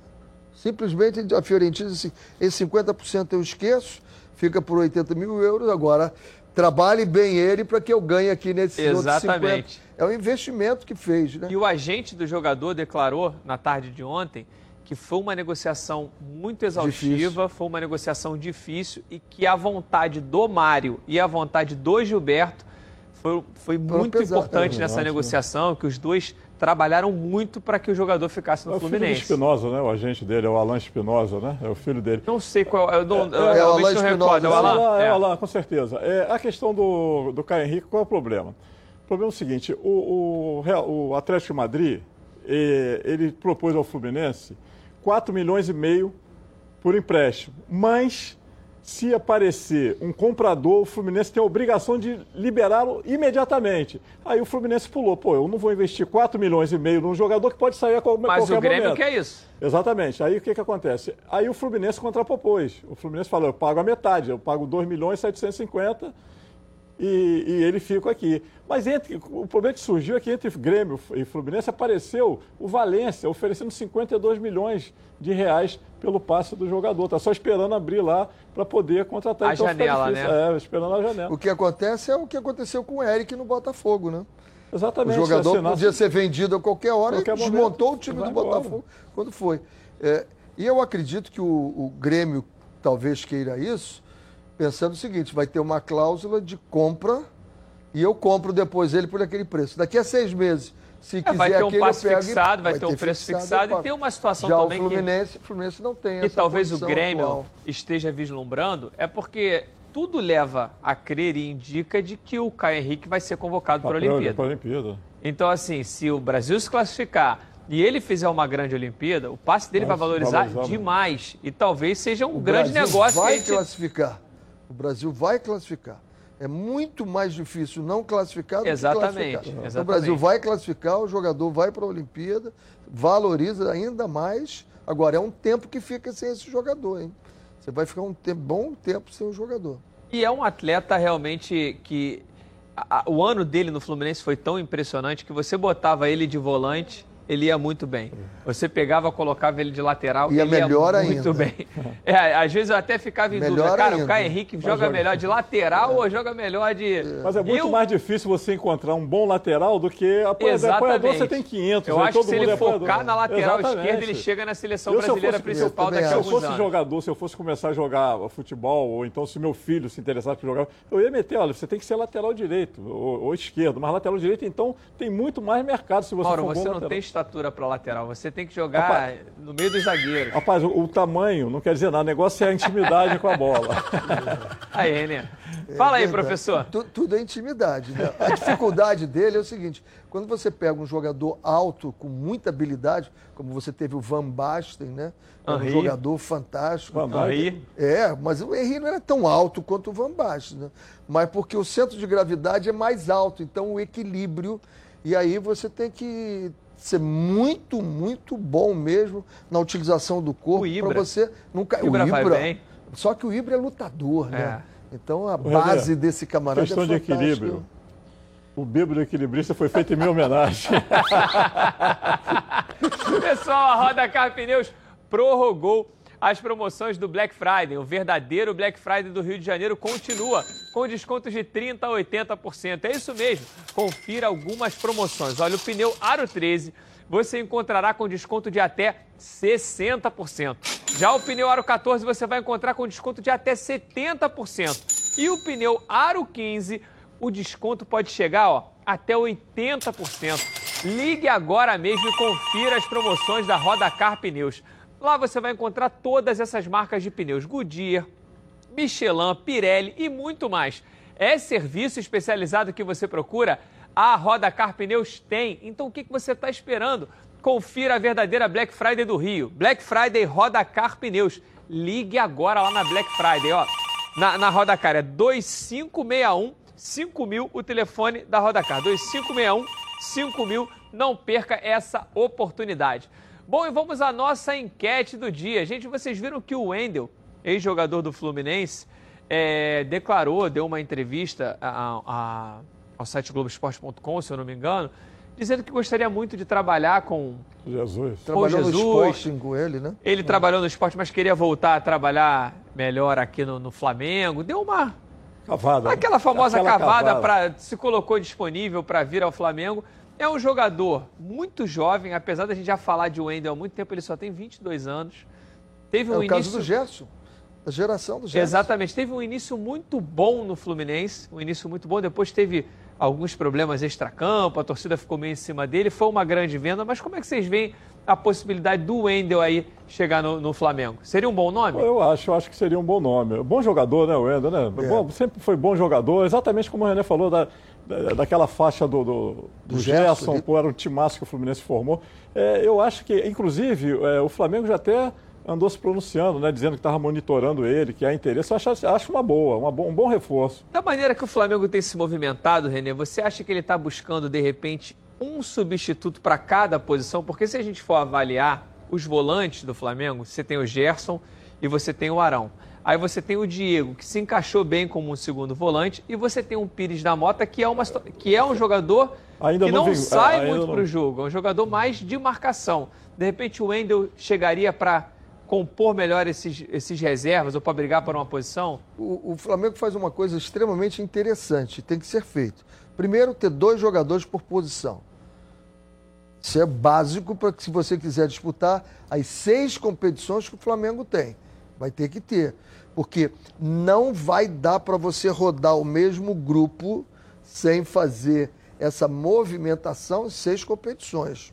Simplesmente a Fiorentina disse, esse 50% eu esqueço, fica por 80 mil euros, agora trabalhe bem ele para que eu ganhe aqui nesse Exatamente. É o investimento que fez, né? E o agente do jogador declarou na tarde de ontem que foi uma negociação muito exaustiva, difícil. foi uma negociação difícil e que a vontade do Mário e a vontade do Gilberto foi, foi muito importante nessa né? negociação, que os dois trabalharam muito para que o jogador ficasse no é Fluminense. É o filho Espinosa, né? O agente dele é o Alan Espinosa, né? É o filho dele. Não sei qual é. Eu não, é, é o Alan Espinosa. É o Alan, é. é o Alan, com certeza. É, a questão do, do Caio Henrique, qual é o problema? O problema é o seguinte, o, o, o Atlético de Madrid, ele propôs ao Fluminense 4 milhões e meio por empréstimo. Mas, se aparecer um comprador, o Fluminense tem a obrigação de liberá-lo imediatamente. Aí o Fluminense pulou. Pô, eu não vou investir 4 milhões e meio num jogador que pode sair a qualquer momento. Mas o Grêmio momento. quer isso. Exatamente. Aí o que, que acontece? Aí o Fluminense contrapropôs. O Fluminense falou, eu pago a metade, eu pago 2 milhões e 750 e, e ele fica aqui. Mas entre, o problema que surgiu é que entre Grêmio e Fluminense apareceu o Valência oferecendo 52 milhões de reais pelo passe do jogador. Está só esperando abrir lá para poder contratar. A então janela, né? É, esperando a janela. O que acontece é o que aconteceu com o Eric no Botafogo, né? O Exatamente. jogador assinasse- podia ser vendido a qualquer hora Qualquer e momento, desmontou o time do embora. Botafogo quando foi. É, e eu acredito que o, o Grêmio talvez queira isso, pensando o seguinte: vai ter uma cláusula de compra e eu compro depois ele por aquele preço. Daqui a seis meses, se É, quiser vai ter um aquele, passe pego e- fixado, vai ter um preço fixado eu e tem uma situação Já também o que- Fluminense, o Fluminense não tem E talvez o Grêmio atual. esteja vislumbrando, é porque tudo leva a crer e indica de que o Caio Henrique vai ser convocado para a Para a Olimpíada. Olimpíada. Então, assim, se o Brasil se classificar e ele fizer uma grande Olimpíada, o passe dele vai Vai valorizar demais. E talvez seja um O grande Brasil negócio vai que a gente... classificar. O Brasil vai classificar. É muito mais difícil não classificar do Exatamente, que classificar. Então, exatamente. o Brasil vai classificar, o jogador vai para a Olimpíada, valoriza ainda mais. Agora, é um tempo que fica sem esse jogador, hein? Você vai ficar um tempo, bom tempo sem o jogador. E é um atleta realmente que a- a- o ano dele no Fluminense foi tão impressionante que você botava ele de volante, ele ia muito bem. Você pegava, colocava ele de lateral, Ia ele melhor ia muito ainda. bem. É, às vezes eu até ficava em Melhor dúvida, cara, o ainda. Caio Henrique joga joga- melhor de lateral ou joga melhor de... Mas é muito Eu- mais difícil você encontrar um bom lateral do que apoiador. Você tem 500. Eu né? acho que se ele é focar na lateral Exatamente. esquerda, ele chega na seleção Eu, se eu brasileira fosse- principal eu daqui a Se eu acho. alguns fosse anos. jogador, se eu fosse começar a jogar futebol, ou então se meu filho se interessasse por jogar, eu ia meter, olha, você tem que ser lateral direito ou, ou esquerdo, mas lateral direito, então, tem muito mais mercado se você Mauro, for um você bom não lateral. tem estatura para lateral, você tem que jogar Rapaz- no meio dos zagueiros. Rapaz, o, o tamanho não quer dizer nada, o negócio é a intimidade com a bola. Aí, Renê. Fala aí, É professor. Tu- tudo é intimidade, né? A dificuldade dele é o seguinte: quando você pega um jogador alto, com muita habilidade, como você teve o Van Basten, né? É um Henry. jogador fantástico. Van Basten. É, mas o Henry não era tão alto quanto o Van Basten, né? Mas porque o centro de gravidade é mais alto, então o equilíbrio. E aí você tem que ser muito, muito bom mesmo na utilização do corpo O Ibra. para você não cair. O Ibra vai bem. Só que o Ibra é lutador, né? É. Então a René, base desse camarada Questão é de equilíbrio. O bêbado equilibrista foi feito em minha homenagem. Pessoal, a Roda Car Pneus prorrogou as promoções do Black Friday. O verdadeiro Black Friday do Rio de Janeiro continua com descontos de 30% a 80%. É isso mesmo. Confira algumas promoções. Olha, o pneu Aro 13 você encontrará com desconto de até 60%. Já o pneu Aro 14 você vai encontrar com desconto de até 70%. E o pneu Aro 15 o desconto pode chegar ó, até 80%. Ligue agora mesmo e confira as promoções da Roda Car Pneus. Lá você vai encontrar todas essas marcas de pneus Goodyear, Michelin, Pirelli e muito mais. É serviço especializado que você procura? A Roda Car Pneus tem. Então o que você está esperando? Confira a verdadeira Black Friday do Rio. Black Friday Roda Car Pneus. Ligue agora lá na Black Friday, ó. Na, na Roda Car é 2561 5000 o telefone da Roda Car. 2561 5000. Não perca essa oportunidade. Bom, e vamos à nossa enquete do dia. Gente, vocês viram que o Wendel, ex-jogador do Fluminense, é, declarou, deu uma entrevista a- a- ao site Globoesporte.com, se eu não me engano, dizendo que gostaria muito de trabalhar com. Jesus. Trabalhou no Jesus. Sporting com ele, né? Ele trabalhou no esporte, mas queria voltar a trabalhar melhor aqui no, no Flamengo. Deu uma. Cavada. Aquela famosa Aquela cavada para se colocou disponível para vir ao Flamengo. É um jogador muito jovem, apesar da gente já falar de Wendel há muito tempo, ele só tem 22 anos. Teve É um o início caso do Gerson. A geração do Gerson. Exatamente. Teve um início muito bom no Fluminense, um início muito bom. Depois teve alguns problemas extracampo, a torcida ficou meio em cima dele. Foi uma grande venda, mas como é que vocês veem a possibilidade do Wendel aí chegar no, no Flamengo? Seria um bom nome? Eu acho, eu acho que seria um bom nome. Bom jogador, né, o Wendel, né? É. Bom, sempre foi bom jogador, exatamente como o René falou, da- daquela faixa do, do, do Do Gerson, pô, era um timaço que o Fluminense formou. É, eu acho que, inclusive, é, o Flamengo já até andou se pronunciando, né? Dizendo que estava monitorando ele, que há interesse. Eu acho, acho uma boa, uma bo- um bom reforço. Da maneira que o Flamengo tem se movimentado, Renê, você acha que ele está buscando, de repente, um substituto para cada posição? Porque se a gente for avaliar os volantes do Flamengo, você tem o Gerson e você tem o Arão. Aí você tem o Diego, que se encaixou bem como um segundo volante, e você tem um Pires da Mota, que é, uma, que é um jogador Ainda que não não, sai ainda muito para o jogo, é um jogador mais de marcação. De repente o Wendel chegaria para compor melhor esses, esses reservas ou para brigar por uma posição? O, o Flamengo faz uma coisa extremamente interessante, tem que ser feito. Primeiro, ter dois jogadores por posição. Isso é básico para que, se você quiser disputar as seis competições que o Flamengo tem. Vai ter que ter. Porque não vai dar para você rodar o mesmo grupo sem fazer essa movimentação em seis competições.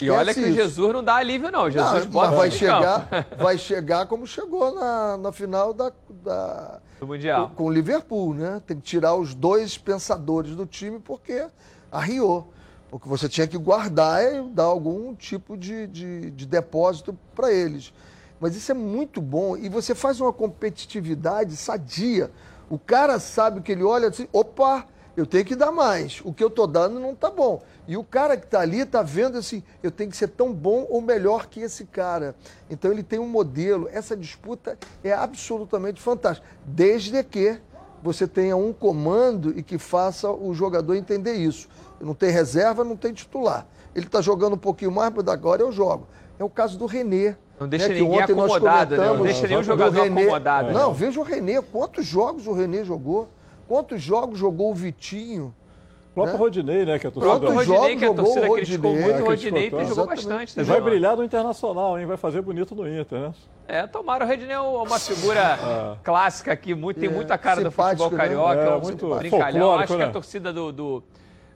e olha Esquece que isso. Jesus não dá alívio, não. Jesus Não, bota mas vai chegar, vai chegar como chegou na, na final da, da- do Mundial. com, com o Liverpool, né? Tem que tirar os dois pensadores do time porque arriou. Porque você tinha que guardar e dar algum tipo de, de, de depósito para eles. Mas isso é muito bom e você faz uma competitividade sadia. O cara sabe que ele olha assim, opa, eu tenho que dar mais. O que eu tô dando não tá bom. E o cara que tá ali tá vendo assim, eu tenho que ser tão bom ou melhor que esse cara. Então ele tem um modelo. Essa disputa é absolutamente fantástica, desde que você tenha um comando e que faça o jogador entender isso. Não tem reserva, não tem titular. Ele está jogando um pouquinho mais, mas agora eu jogo. É o caso do René. Não deixa né, que ninguém ontem nós acomodado, né? Não comentamos deixa nenhum do jogador René. acomodado, Não, né? veja o René. Quantos jogos o René jogou? Quantos jogos jogou o Vitinho? O próprio né? Rodinei, né? Que a O torcida próprio Quantos Rodinei, que a torcida jogou criticou Rodinei, muito, o né, Rodinei jogou exatamente. bastante também. vai brilhar no Internacional, hein? Vai fazer bonito no Inter, né? É, tomara. O Rodinei é uma figura clássica aqui, muito, tem É, muita cara do simpático, futebol né? carioca, É, é, um muito brincalhão. Acho que a né? torcida do, do,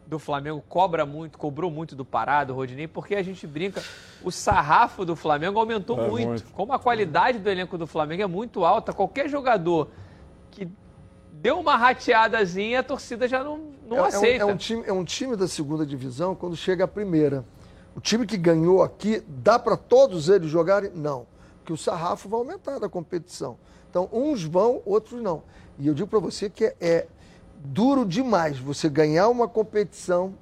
do Flamengo cobra muito, cobrou muito do Parado, Rodinei, porque a gente brinca, o sarrafo do Flamengo aumentou É, muito. muito. Como a qualidade do elenco do Flamengo é muito alta, qualquer jogador que deu uma rateadazinha, a torcida já não, não é, é um- aceita. É um, time, é um time da segunda divisão quando chega a primeira. O time que ganhou aqui, dá para todos eles jogarem? Não. Porque o sarrafo vai aumentar da competição. Então, uns vão, outros não. E eu digo para você que é, é duro demais você ganhar uma competição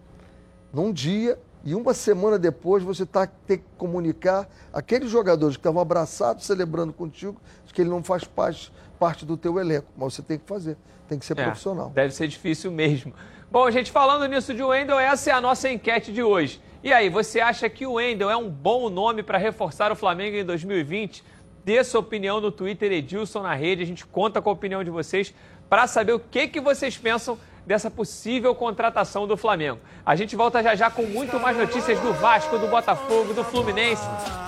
num dia e uma semana depois você tá, ter que comunicar aqueles jogadores que estavam abraçados, celebrando contigo, que ele não faz parte, parte do teu elenco. Mas você tem que fazer, tem que ser É, profissional. Deve ser difícil mesmo. Bom, gente, falando nisso de Wendel, essa é a nossa enquete de hoje. E aí, você acha que o Wendel é um bom nome para reforçar o Flamengo em 2020? Dê sua opinião no Twitter Edilson na rede. A gente conta com a opinião de vocês para saber o que, que vocês pensam dessa possível contratação do Flamengo. A gente volta já já com muito mais notícias do Vasco, do Botafogo, do Fluminense.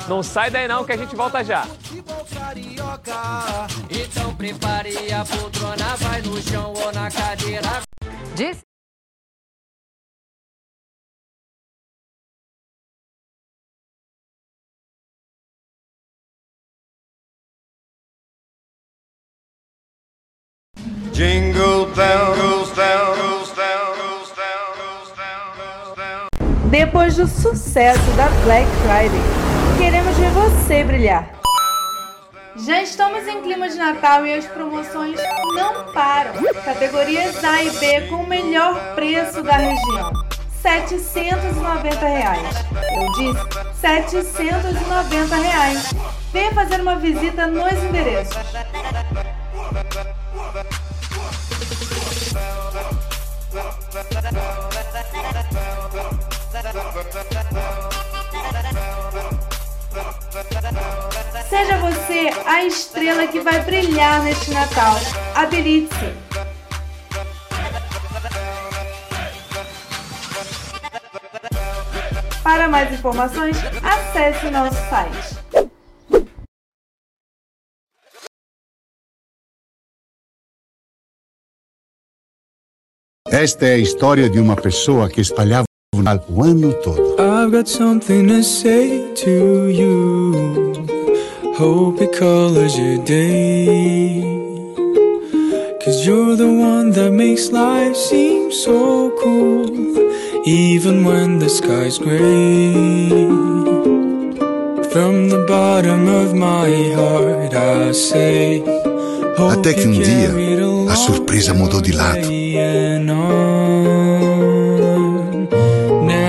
Não sai daí não que a gente volta já. Então prepare a poltrona, vai no chão ou na cadeira. Jingle bell goes down, goes down, goes down, goes down, goes down. Depois do sucesso da Black Friday, queremos ver você brilhar. Já estamos em clima de Natal e as promoções não param. Categorias A e B com o melhor preço da região. 790 reais. Eu disse 790 reais. Venha fazer uma visita nos endereços. Seja você a estrela que vai brilhar neste Natal. Habilite-se. Para mais informações, acesse nosso site. Esta é a história de uma pessoa que espalhava jornal o ano todo. I've got something to say to you. Hope it colors your day. Cause you're the one that makes life seem so cool. Even when the sky's gray. From the bottom of my heart, I say. hope Até que um dia, a surpresa mudou de lado.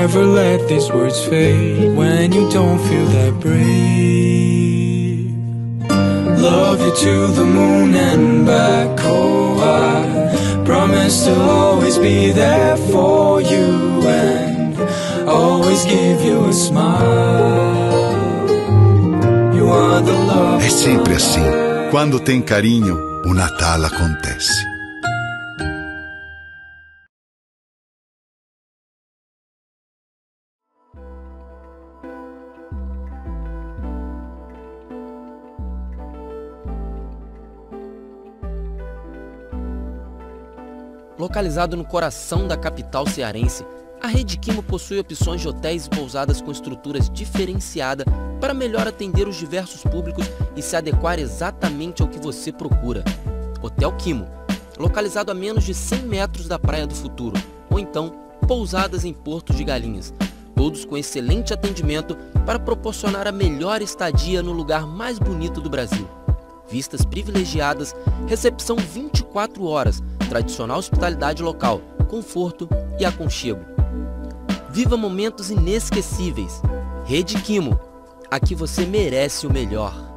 Never let these words fade when you don't feel that brave. love you to the moon and back. Oh, I promise to always be there for you and always give you a smile. You are the love. É sempre assim. Quando tem carinho, o Natal acontece. Localizado no coração da capital cearense, a Rede Quimo possui opções de hotéis e pousadas com estruturas diferenciadas para melhor atender os diversos públicos e se adequar exatamente ao que você procura. Hotel Quimo, localizado a menos de 100 metros da Praia do Futuro, ou então pousadas em Porto de Galinhas, todos com excelente atendimento para proporcionar a melhor estadia no lugar mais bonito do Brasil. Vistas privilegiadas, recepção 24 horas, tradicional hospitalidade local, conforto e aconchego. Viva momentos inesquecíveis. Rede Quimo. Aqui você merece o melhor.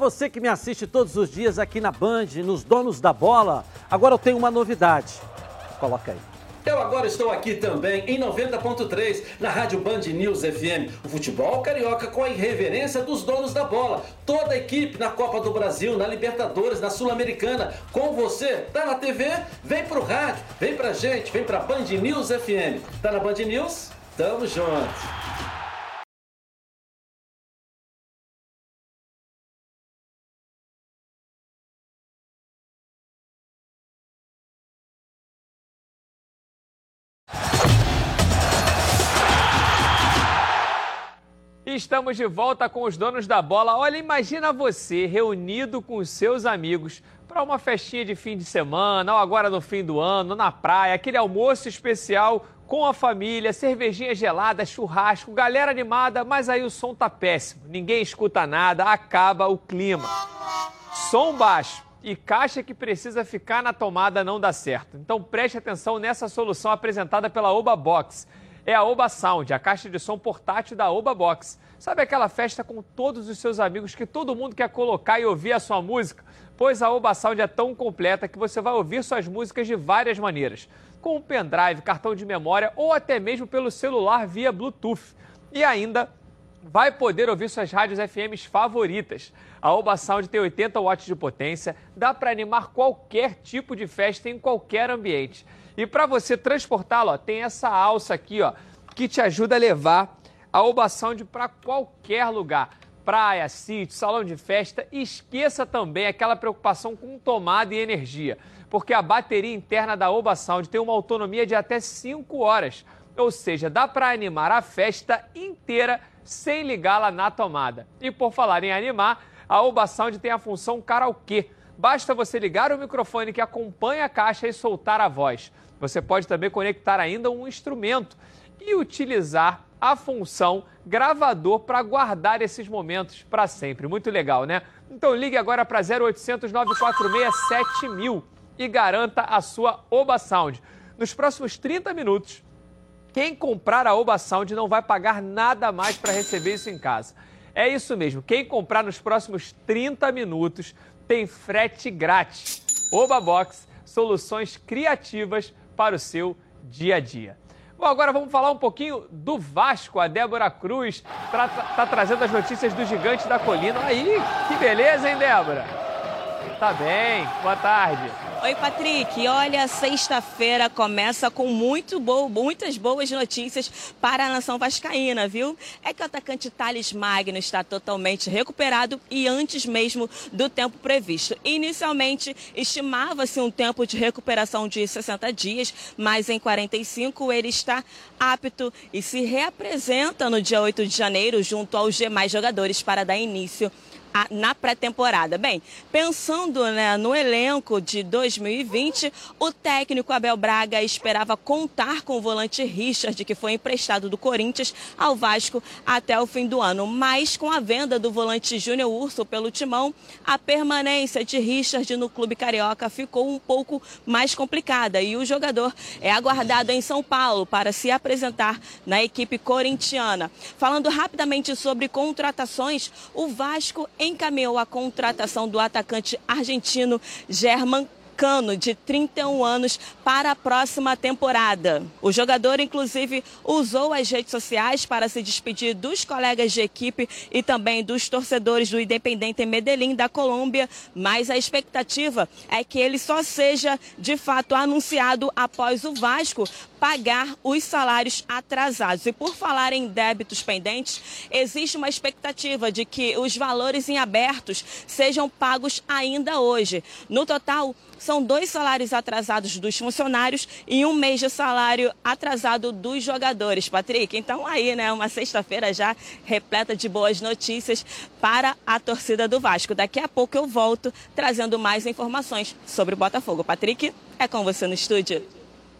Você que me assiste todos os dias aqui na Band, nos Donos da Bola, agora eu tenho uma novidade. Coloca aí. Eu agora estou aqui também em 90.3 na Rádio Band News FM. O futebol carioca com a irreverência dos donos da bola. Toda a equipe na Copa do Brasil, na Libertadores, na Sul-Americana. Com você, tá na TV? Vem pro rádio, vem pra gente, vem pra Band News FM. Tá na Band News? Tamo junto. Estamos de volta com os donos da bola. Olha, imagina você reunido com seus amigos para uma festinha de fim de semana, ou agora no fim do ano, na praia, aquele almoço especial com a família, cervejinha gelada, churrasco, galera animada, mas aí o som tá péssimo. Ninguém escuta nada, acaba o clima. Som baixo e caixa que precisa ficar na tomada não dá certo. Então preste atenção nessa solução apresentada pela Oba Box é a Oba Sound, a caixa de som portátil da Oba Box. Sabe aquela festa com todos os seus amigos que todo mundo quer colocar e ouvir a sua música? Pois a Oba Sound é tão completa que você vai ouvir suas músicas de várias maneiras. Com um pendrive, cartão de memória ou até mesmo pelo celular via Bluetooth. E ainda vai poder ouvir suas rádios FMs favoritas. A Oba Sound tem 80 watts de potência, dá para animar qualquer tipo de festa em qualquer ambiente. E para você transportá-lo, tem essa alça aqui, ó, que te ajuda a levar a Oba Sound para qualquer lugar. Praia, sítio, salão de festa. Esqueça também aquela preocupação com tomada e energia, porque a bateria interna da Oba Sound tem uma autonomia de até 5 horas. Ou seja, dá para animar a festa inteira sem ligá-la na tomada. E por falar em animar, a Oba Sound tem a função karaokê. Basta você ligar o microfone que acompanha a caixa e soltar a voz. Você pode também conectar ainda um instrumento e utilizar a função gravador para guardar esses momentos para sempre. Muito legal, né? Então ligue agora para 0800 946 7000 e garanta a sua Oba Sound. Nos próximos 30 minutos, quem comprar a Oba Sound não vai pagar nada mais para receber isso em casa. É isso mesmo, quem comprar nos próximos 30 minutos tem frete grátis. Oba Box, soluções criativas para o seu dia a dia. Bom, agora vamos falar um pouquinho do Vasco. A Débora Cruz está tá trazendo as notícias do Gigante da Colina. Aí, que beleza, hein, Débora? Tá bem, boa tarde. Oi, Patrick. Olha, sexta-feira começa com muito bo muitas boas notícias para a nação vascaína, viu? É que o atacante Thales Magno está totalmente recuperado e antes mesmo do tempo previsto. Inicialmente, estimava-se um tempo de recuperação de 60 dias, mas em 45 ele está apto e se reapresenta no dia 8 de janeiro junto aos demais jogadores para dar início na pré-temporada. Bem, pensando né, no elenco de 2020, o técnico Abel Braga esperava contar com o volante Richard, que foi emprestado do Corinthians ao Vasco até o fim do ano. Mas com a venda do volante Júnior Urso pelo Timão, a permanência de Richard no clube carioca ficou um pouco mais complicada e o jogador é aguardado em São Paulo para se apresentar na equipe corintiana. Falando rapidamente sobre contratações, o Vasco encaminhou a contratação do atacante argentino German De 31 anos, para a próxima temporada. O jogador, inclusive, usou as redes sociais para se despedir dos colegas de equipe e também dos torcedores do Independente Medellín da Colômbia, mas a expectativa é que ele só seja de fato anunciado após o Vasco pagar os salários atrasados. E por falar em débitos pendentes, existe uma expectativa de que os valores em abertos sejam pagos ainda hoje. No total, são dois salários atrasados dos funcionários e um mês de salário atrasado dos jogadores, Patrick. Então aí, né, uma sexta-feira já repleta de boas notícias para a torcida do Vasco. Daqui a pouco eu volto trazendo mais informações sobre o Botafogo. Patrick, é com você no estúdio.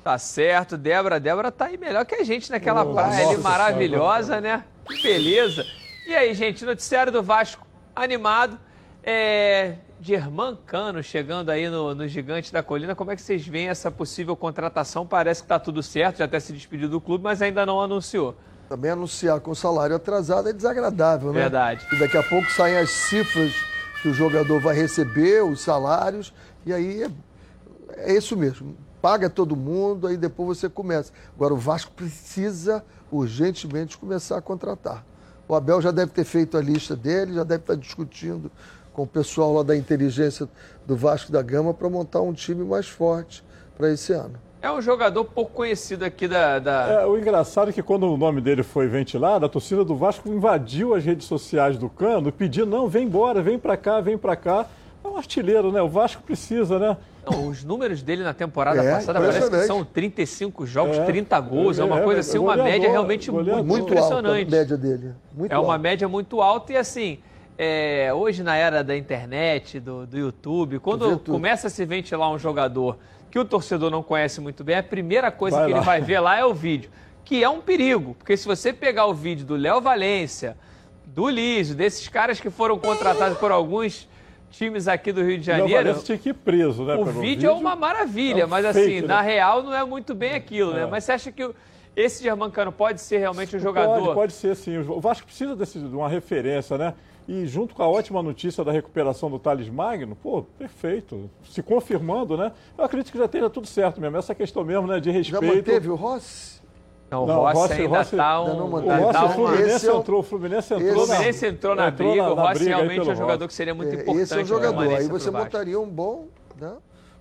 Tá certo, Débora. Débora tá aí melhor que a gente naquela Oh, praia ali maravilhosa, né? Que beleza. E aí, gente, noticiário do Vasco animado. É. Germán Cano chegando aí no, no Gigante da Colina. Como é que vocês veem essa possível contratação? Parece que tá tudo certo, já até se despediu do clube, mas ainda não anunciou. Também anunciar com salário atrasado é desagradável, né? Verdade. E daqui a pouco saem as cifras que o jogador vai receber, os salários, e aí é, é isso mesmo. Paga todo mundo, aí depois você começa. Agora, o Vasco precisa urgentemente começar a contratar. O Abel já deve ter feito a lista dele, já deve estar discutindo com o pessoal lá da inteligência do Vasco da Gama para montar um time mais forte para esse ano. É um jogador pouco conhecido aqui da. da... É, o engraçado é que quando o nome dele foi ventilado, a torcida do Vasco invadiu as redes sociais do Cano, pedindo, não, vem embora, vem pra cá, vem pra cá. É um artilheiro, né? O Vasco precisa, né? Não, os números dele na temporada É, passada parece que são 35 jogos, É. 30 gols. É, uma É, coisa é, assim, uma goleador, média realmente goleador. muito, Muito alta a impressionante. média dele. Muito é uma alta. média muito alta e assim, é, hoje na era da internet, do, do YouTube, quando começa a se ventilar um jogador que o torcedor não conhece muito bem, a primeira coisa Vai que lá. ele vai ver lá é o vídeo, que é um perigo, porque se você pegar o vídeo do Léo Valência, do Lísio, desses caras que foram contratados por alguns times aqui do Rio de Janeiro, Valência tinha que ir preso, né? o pelo vídeo é uma maravilha, É um mas fake, assim, né? na real não é muito bem aquilo, né? É. Mas você acha que esse Germancano pode ser realmente um jogador? Pode, pode ser sim. O Vasco precisa desse- de uma referência, né? E junto com a ótima notícia da recuperação do Thales Magno, pô, perfeito. Se confirmando, né? Eu acredito que já esteja tudo certo mesmo. Essa questão mesmo, né? De Já respeito. manteve o Rossi? Não, o Não, Rossi, Rossi- ainda Rossi- está um... não O. Rossi, Dá o uma- Fluminense é o- entrou, o Fluminense entrou. esse- O na- Fluminense entrou na briga, o na Rossi briga realmente é um jogador Rossi. que seria muito É, importante. esse é o na jogador. Aí você montaria um bom, né?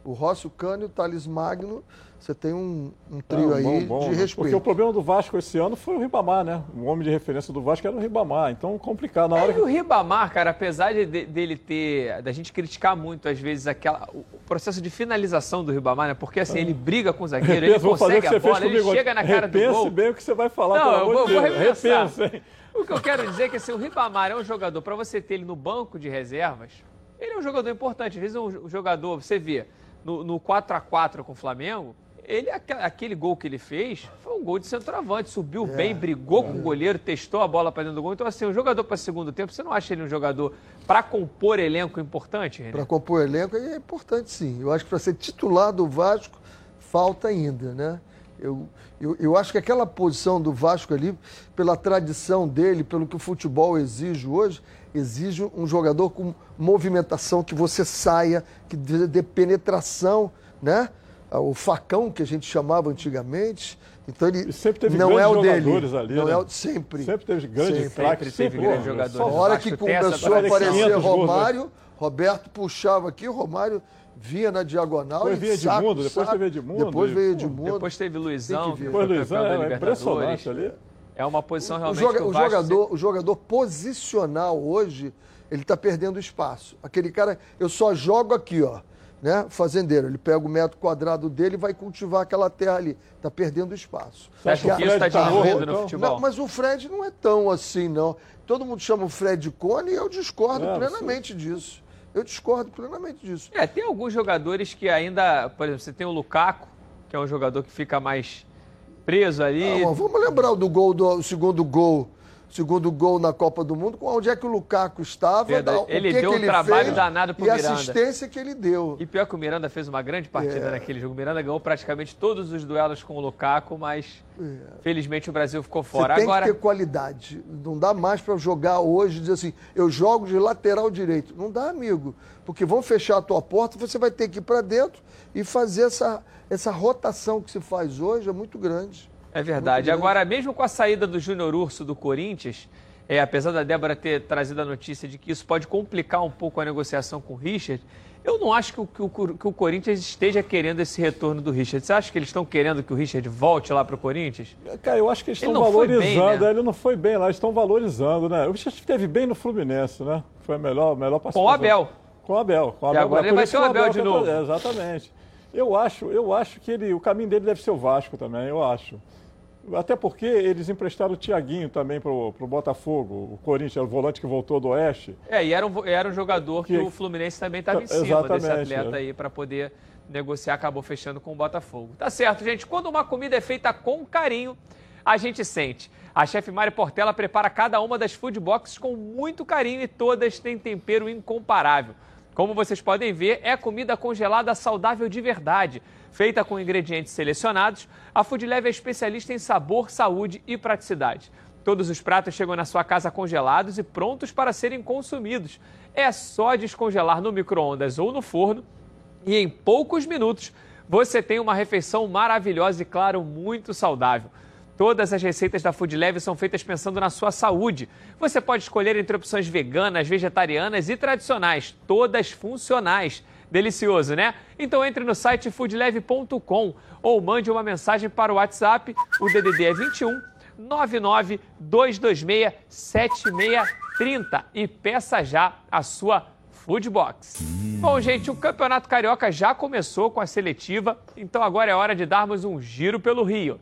O Rossi, o Cano e o Thales Magno. Você tem um, um trio Não, aí bom, bom, de né? respeito. Porque o problema do Vasco esse ano foi o Ribamar, né? O homem de referência do Vasco era o Ribamar. Então, complicado. Na hora E que o Ribamar, cara, apesar de, de- dele ter. da gente criticar muito, às vezes, aquela, o processo de finalização do Ribamar, né? Porque assim, ele briga com o zagueiro, ele Repensa, consegue a bola, ele comigo. chega na cara do Repense gol. bem o que você vai falar, Não, pelo eu amor vou, de vou. Repensa, hein? O que eu quero dizer é que assim, o Ribamar é um jogador, para você ter ele no banco de reservas, ele é um jogador importante. Às vezes um jogador, você vê, no, no 4x4 com o Flamengo, ele, aque- aquele gol que ele fez foi um gol de centroavante, subiu bem, brigou com o goleiro, testou a bola para dentro do gol. Então, assim, um jogador para segundo tempo, você não acha ele um jogador para compor elenco importante? Para compor elenco é importante sim. Eu acho que para ser titular do Vasco, falta ainda, né? Eu, eu, eu acho que aquela posição do Vasco ali, pela tradição dele, pelo que o futebol exige hoje, exige um jogador com movimentação, que você saia, que dê penetração, né? O facão que a gente chamava antigamente. Então ele E sempre teve não é o grandes dele. jogadores ali, não né? é o, sempre. Sempre teve grandes Sempre. craques. Sempre teve grandes jogadores. só- A hora que começou a parece aparecer 500 gols, né? Romário, Roberto puxava aqui, o Romário vinha na diagonal. Depois e saco, Edmundo, depois saco. teve Edmundo, Depois veio Edmundo. Depois teve Luizão, que que foi Luizão, campeão da é Libertadores. impressionante ali. É uma posição O, realmente joga- que o o Vasco jogador, o jogador posicional hoje, ele está perdendo espaço. Aquele cara, eu só jogo aqui, ó. Né? Fazendeiro, ele pega o metro quadrado dele e vai cultivar aquela terra ali. Está perdendo espaço. Você acha que isso está desenvolvido no futebol? Não, mas o Fred não é tão assim, não. Todo mundo chama o Fred de Cone e eu discordo É, plenamente disso. Eu discordo plenamente disso. É, tem alguns jogadores que ainda, por exemplo, você tem o Lukaku, que é um jogador que fica mais preso ali. Não, vamos lembrar do gol do o segundo gol, segundo gol na Copa do Mundo, com onde é que o Lukaku estava, Verdade. o Ele que deu que um ele trabalho fez danado pro e a Miranda. assistência que ele deu. E pior que o Miranda fez uma grande partida É. naquele jogo. O Miranda ganhou praticamente todos os duelos com o Lukaku, mas felizmente o Brasil ficou Você fora. tem Agora, que ter qualidade. Não dá mais para jogar hoje e dizer assim, eu jogo de lateral direito. Não dá, amigo. Porque vão fechar a tua porta, você vai ter que ir para dentro e fazer essa, essa rotação que se faz hoje é muito grande. É verdade. Agora, mesmo com a saída do Júnior Urso do Corinthians, é, apesar da Débora ter trazido a notícia de que isso pode complicar um pouco a negociação com o Richard, eu não acho que o, que o, que o Corinthians esteja querendo esse retorno do Richard. Você acha que eles estão querendo que o Richard volte lá para o Corinthians? Cara, eu acho que eles Ele estão foi bem, valorizando. né? Ele não foi bem lá, eles estão valorizando, né? O Richard esteve bem no Fluminense, né? Foi a melhor, melhor participação. Com o Abel. Com o Abel. Com o E Abel. agora É ele vai ter o que Abel de quer novo. exatamente. Eu acho, eu acho que ele, o caminho dele deve ser o Vasco também, eu acho. Até porque eles emprestaram o Tiaguinho também pro, pro Botafogo, o Corinthians, o volante que voltou do Oeste. É, e era um, era um jogador que, Que- o Fluminense também estava em Tá, cima desse exatamente, atleta é. aí para poder negociar, acabou fechando com o Botafogo. Tá certo, gente. Quando uma comida é feita com carinho, a gente sente. A chefe Mari Portela prepara cada uma das food boxes com muito carinho e todas têm tempero incomparável. Como vocês podem ver, é comida congelada saudável de verdade. Feita com ingredientes selecionados, a Food Leve é especialista em sabor, saúde e praticidade. Todos os pratos chegam na sua casa congelados e prontos para serem consumidos. É só descongelar no micro-ondas ou no forno e em poucos minutos você tem uma refeição maravilhosa e, claro, muito saudável. Todas as receitas da Food Leve são feitas pensando na sua saúde. Você pode escolher entre opções veganas, vegetarianas e tradicionais, todas funcionais. Delicioso, né? Então entre no site foodleve.com ou mande uma mensagem para o WhatsApp, o DDD é 21 99 226 7630 e peça já a sua Food Box. Bom, gente, o Campeonato Carioca já começou com a seletiva, então agora é hora de darmos um giro pelo Rio.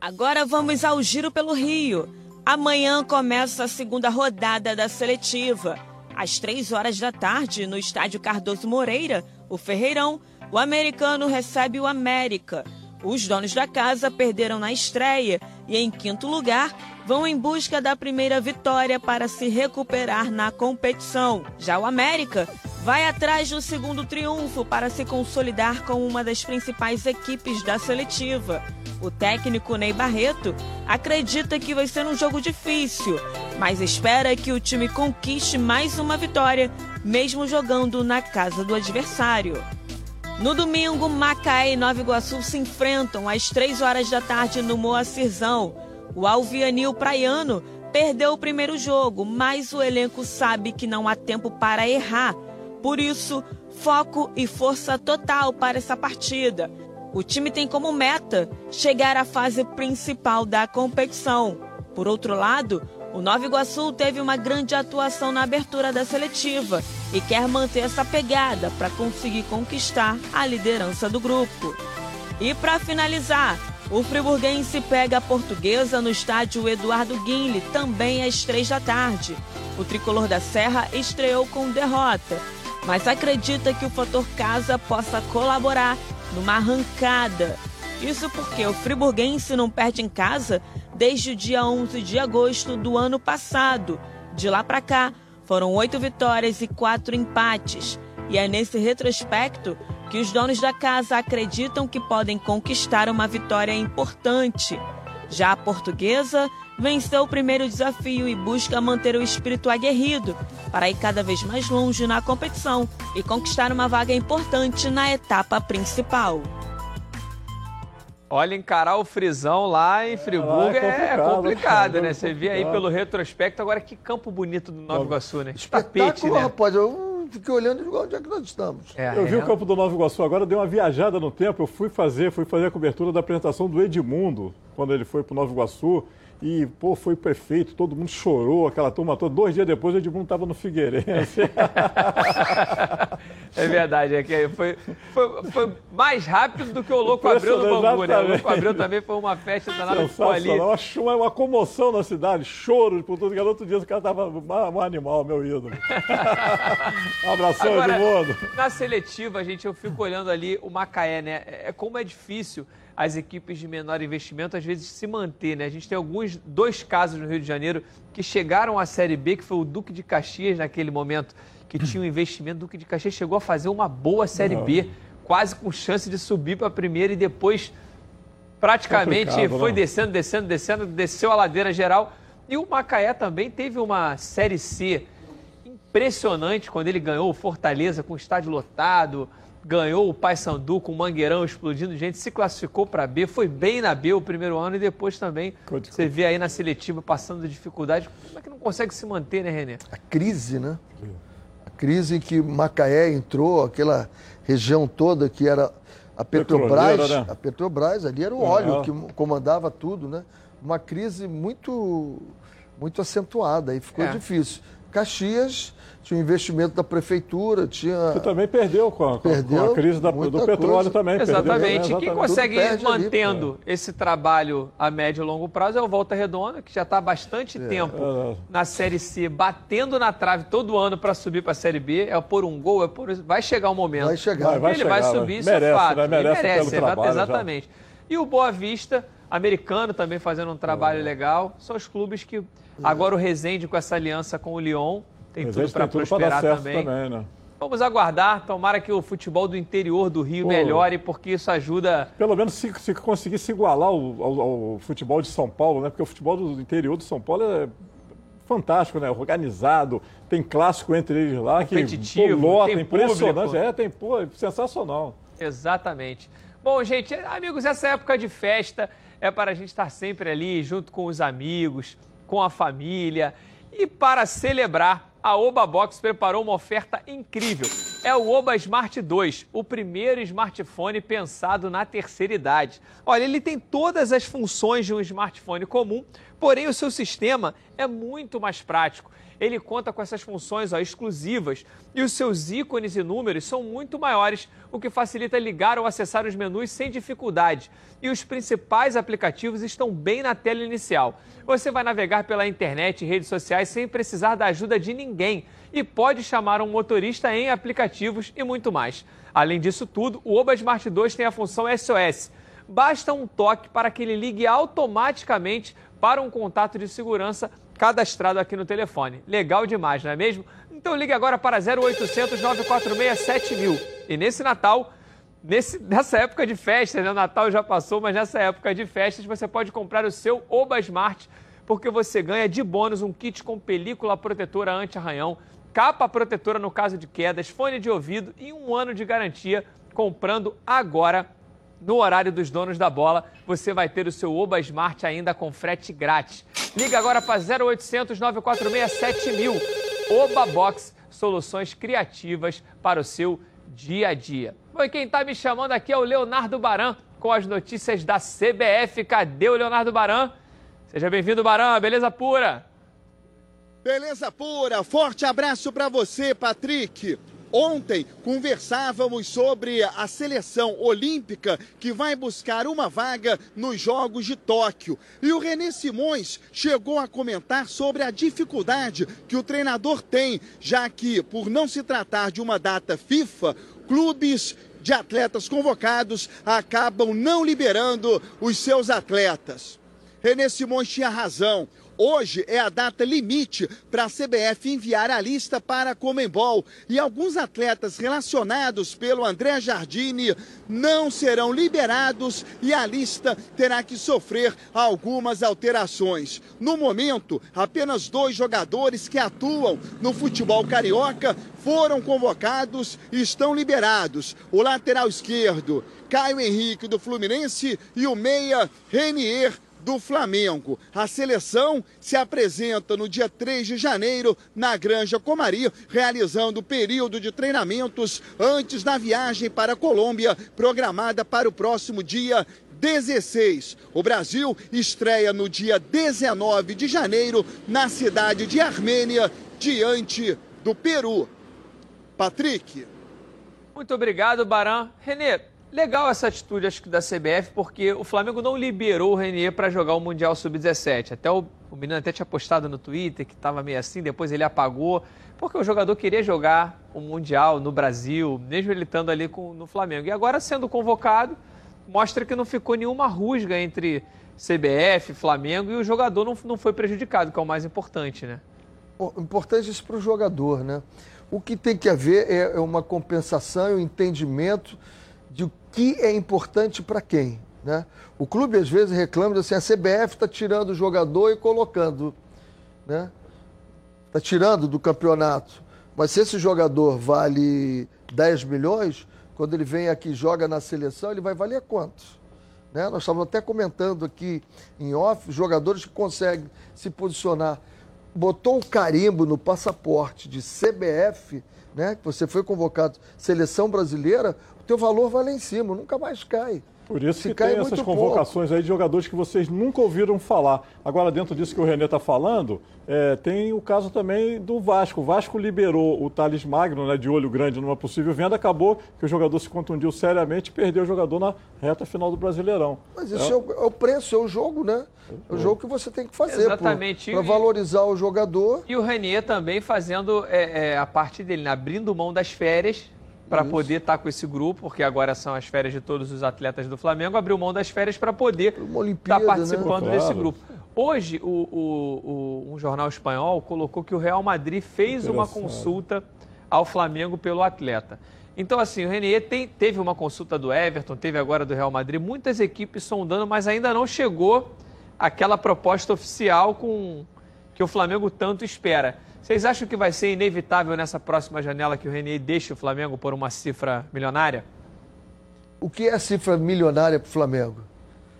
Agora vamos ao Giro pelo Rio. Amanhã começa a segunda rodada da seletiva. Às três horas da tarde, no estádio Cardoso Moreira, o Ferreirão, o americano recebe o América. Os donos da casa perderam na estreia e, em quinto lugar, vão em busca da primeira vitória para se recuperar na competição. Já o América vai atrás do segundo triunfo para se consolidar como uma das principais equipes da seletiva. O técnico Ney Barreto acredita que vai ser um jogo difícil, mas espera que o time conquiste mais uma vitória, mesmo jogando na casa do adversário. No domingo, Macaé e Nova Iguaçu se enfrentam às 3 horas da tarde no Moacirzão. O Alvianil Praiano perdeu o primeiro jogo, mas o elenco sabe que não há tempo para errar. Por isso, foco e força total para essa partida. O time tem como meta chegar à fase principal da competição. Por outro lado, o Nova Iguaçu teve uma grande atuação na abertura da seletiva e quer manter essa pegada para conseguir conquistar a liderança do grupo. E para finalizar, o friburguense pega a portuguesa no estádio Eduardo Guinle, também às três da tarde. O tricolor da Serra estreou com derrota, mas acredita que o fator casa possa colaborar numa arrancada. Isso porque o friburguense não perde em casa desde o dia 11 de agosto do ano passado. De lá para cá, foram oito vitórias e quatro empates. E é nesse retrospecto que os donos da casa acreditam que podem conquistar uma vitória importante. Já a portuguesa venceu o primeiro desafio e busca manter o espírito aguerrido para ir cada vez mais longe na competição e conquistar uma vaga importante na etapa principal. Olha, encarar o frisão lá em Friburgo lá é é complicado, complicado, é né? Você vê aí complicado. pelo retrospecto, agora que campo bonito do Nova Iguaçu, né? Tapete, Espetáculo, né? rapaz. Eu fiquei olhando igual onde é que nós estamos. É, Eu vi é. o campo do Nova Iguaçu agora, dei uma viajada no tempo, eu fui fazer, fui fazer a cobertura da apresentação do Edmundo, quando ele foi para o Nova Iguaçu. E, pô, foi o prefeito, todo mundo chorou, aquela turma toda. Dois dias depois, o Edmundo estava no Figueirense. É verdade, é que foi, foi, foi mais rápido do que o Louco Abreu no Bambu, né? O Louco Abreu também foi uma festa danada, ficou ali. Uma, uma comoção na cidade, choros por tudo. que Outro dia o cara estava um animal, meu ídolo. Um abração, Agora, Edmundo. Na seletiva, gente, eu fico olhando ali o Macaé, né? É como é difícil as equipes de menor investimento às vezes se manter, né? A gente tem alguns dois casos no Rio de Janeiro que chegaram à Série B, que foi o Duque de Caxias naquele momento, que tinha um investimento. O Duque de Caxias chegou a fazer uma boa Série B, quase com chance de subir para a primeira e depois praticamente foi né? descendo, descendo, descendo, desceu a ladeira geral. E o Macaé também teve uma Série C impressionante quando ele ganhou o Fortaleza com o estádio lotado, ganhou o Paysandu com o Mangueirão explodindo, gente se classificou para B, foi bem na B o primeiro ano e depois também você vê aí na seletiva passando dificuldade. Como é que não consegue se manter, né, Renê? A crise, né? A crise em que Macaé entrou, aquela região toda que era a Petrobras, né? a Petrobras ali era o É. óleo que comandava tudo, né? Uma crise muito muito acentuada e ficou É. difícil. Caxias tinha um investimento da prefeitura, tinha Você também perdeu com a, Perdeu com a crise da- do petróleo coisa. também. perdeu, Exatamente. né? E quem Exatamente. consegue ir perde ali, mantendo esse trabalho a médio e longo prazo é o Volta Redonda, que já está há bastante tempo É. na Série C, batendo na trave todo ano para subir para a Série B. É por um gol, é por. Vai chegar o momento. Vai chegar. Vai, vai ele chegar, vai vai. subir, isso Merece, é fato. né? Ele Merece trabalho já. exatamente. E o Boa Vista, americano, também fazendo um trabalho legal. São os clubes que. Agora o Resende com essa aliança com o Lyon. Tem Mas tudo para tudo prosperar certo também. também, né? Vamos aguardar, tomara que o futebol do interior do Rio Pô. melhore, porque isso ajuda. Pelo menos se, se conseguir se igualar ao, ao- ao futebol de São Paulo, né? Porque o futebol do interior de São Paulo é fantástico, né? Organizado, tem clássico entre eles lá que lota, tem impressionante. público. É, tem, pô, é sensacional. Exatamente. Bom, gente, amigos, essa época de festa é para a gente estar sempre ali junto com os amigos, com a família. E para celebrar, a Oba Box preparou uma oferta incrível. É o Oba Smart 2, o primeiro smartphone pensado na terceira idade. Olha, ele tem todas as funções de um smartphone comum, porém o seu sistema é muito mais prático. Ele conta com essas funções ó, exclusivas e os seus ícones e números são muito maiores, o que facilita ligar ou acessar os menus sem dificuldade. E os principais aplicativos estão bem na tela inicial. Você vai navegar pela internet e redes sociais sem precisar da ajuda de ninguém e pode chamar um motorista em aplicativos e muito mais. Além disso tudo, o Oba Smart 2 tem a função SOS. Basta um toque para que ele ligue automaticamente para um contato de segurança cadastrado aqui no telefone. Legal demais, não é mesmo? Então ligue agora para 0800 946 7000. E nesse Natal, nesse, nessa época de festas, né? o Natal já passou, mas nessa época de festas você pode comprar o seu Oba Smart, porque você ganha de bônus um kit com película protetora anti-arranhão, capa protetora no caso de quedas, fone de ouvido e um ano de garantia comprando agora no horário dos donos da bola, você vai ter o seu Oba Smart ainda com frete grátis. Liga agora para 0800 946 7000. Oba Box, soluções criativas para o seu dia a dia. Bom, e quem está me chamando aqui é o Leonardo Baran com as notícias da CBF. Cadê o Leonardo Baran? Seja bem-vindo, Baran, beleza pura? Beleza pura, forte abraço para você, Patrick. Ontem conversávamos sobre a seleção olímpica que vai buscar uma vaga nos Jogos de Tóquio. E o René Simões chegou a comentar sobre a dificuldade que o treinador tem, já que, por não se tratar de uma data FIFA, clubes de atletas convocados acabam não liberando os seus atletas. René Simões tinha razão. Hoje é a data limite para a CBF enviar a lista para a Comembol e alguns atletas relacionados pelo André Jardine não serão liberados e a lista terá que sofrer algumas alterações. No momento, apenas dois jogadores que atuam no futebol carioca foram convocados e estão liberados. O lateral esquerdo, Caio Henrique do Fluminense e o meia Renier do Flamengo. A seleção se apresenta no dia 3 de janeiro na Granja Comari, realizando o período de treinamentos antes da viagem para a Colômbia, programada para o próximo dia 16. O Brasil estreia no dia 19 de janeiro na cidade de Armênia, diante do Peru. Patrick. Muito obrigado, Baran. Renê, legal essa atitude, acho que da CBF, porque o Flamengo não liberou o Renier para jogar o Mundial Sub-17. Até o, o menino até tinha postado no Twitter que estava meio assim, depois ele apagou, porque o jogador queria jogar o Mundial no Brasil, mesmo ele estando ali com, no Flamengo. E agora, sendo convocado, mostra que não ficou nenhuma rusga entre CBF, Flamengo, e o jogador não, não foi prejudicado, que é o mais importante, né? Importante isso para o jogador, né? O que tem que haver é é uma compensação e um entendimento de o que é importante para quem. Né? O clube às vezes reclama assim, a CBF está tirando o jogador e colocando. Né? Está tirando do campeonato. Mas se esse jogador vale 10 milhões, quando ele vem aqui e joga na seleção, ele vai valer quanto? Né? Nós estávamos até comentando aqui em off, jogadores que conseguem se posicionar botou o carimbo no passaporte de CBF, né, que você foi convocado seleção brasileira, teu valor vai lá em cima, nunca mais cai. Por isso Se que cai tem essas pouco. convocações aí de jogadores que vocês nunca ouviram falar. Agora, dentro disso que o Renê está falando, é, tem o caso também do Vasco. O Vasco liberou o Thales Magno, né, de olho grande numa possível venda, acabou que o jogador se contundiu seriamente e perdeu o jogador na reta final do Brasileirão. Mas isso é, o, é o preço, é o jogo, né? É o jogo que você tem que fazer Exatamente. para valorizar o jogador. E o Renier também fazendo é, é, a parte dele, né? abrindo mão das férias para poder estar com esse grupo, porque agora são as férias de todos os atletas do Flamengo, abriu mão das férias para poder estar Olimpíada, participando né? desse Claro. grupo. Hoje, o, o- o- um jornal espanhol colocou que o Real Madrid fez uma consulta ao Flamengo pelo atleta. Então, assim, o Renier tem- teve uma consulta do Everton, teve agora do Real Madrid, muitas equipes sondando, mas ainda não chegou aquela proposta oficial com que o Flamengo tanto espera. Vocês acham que vai ser inevitável nessa próxima janela que o Renier deixe o Flamengo por uma cifra milionária? O que é a cifra milionária para o Flamengo?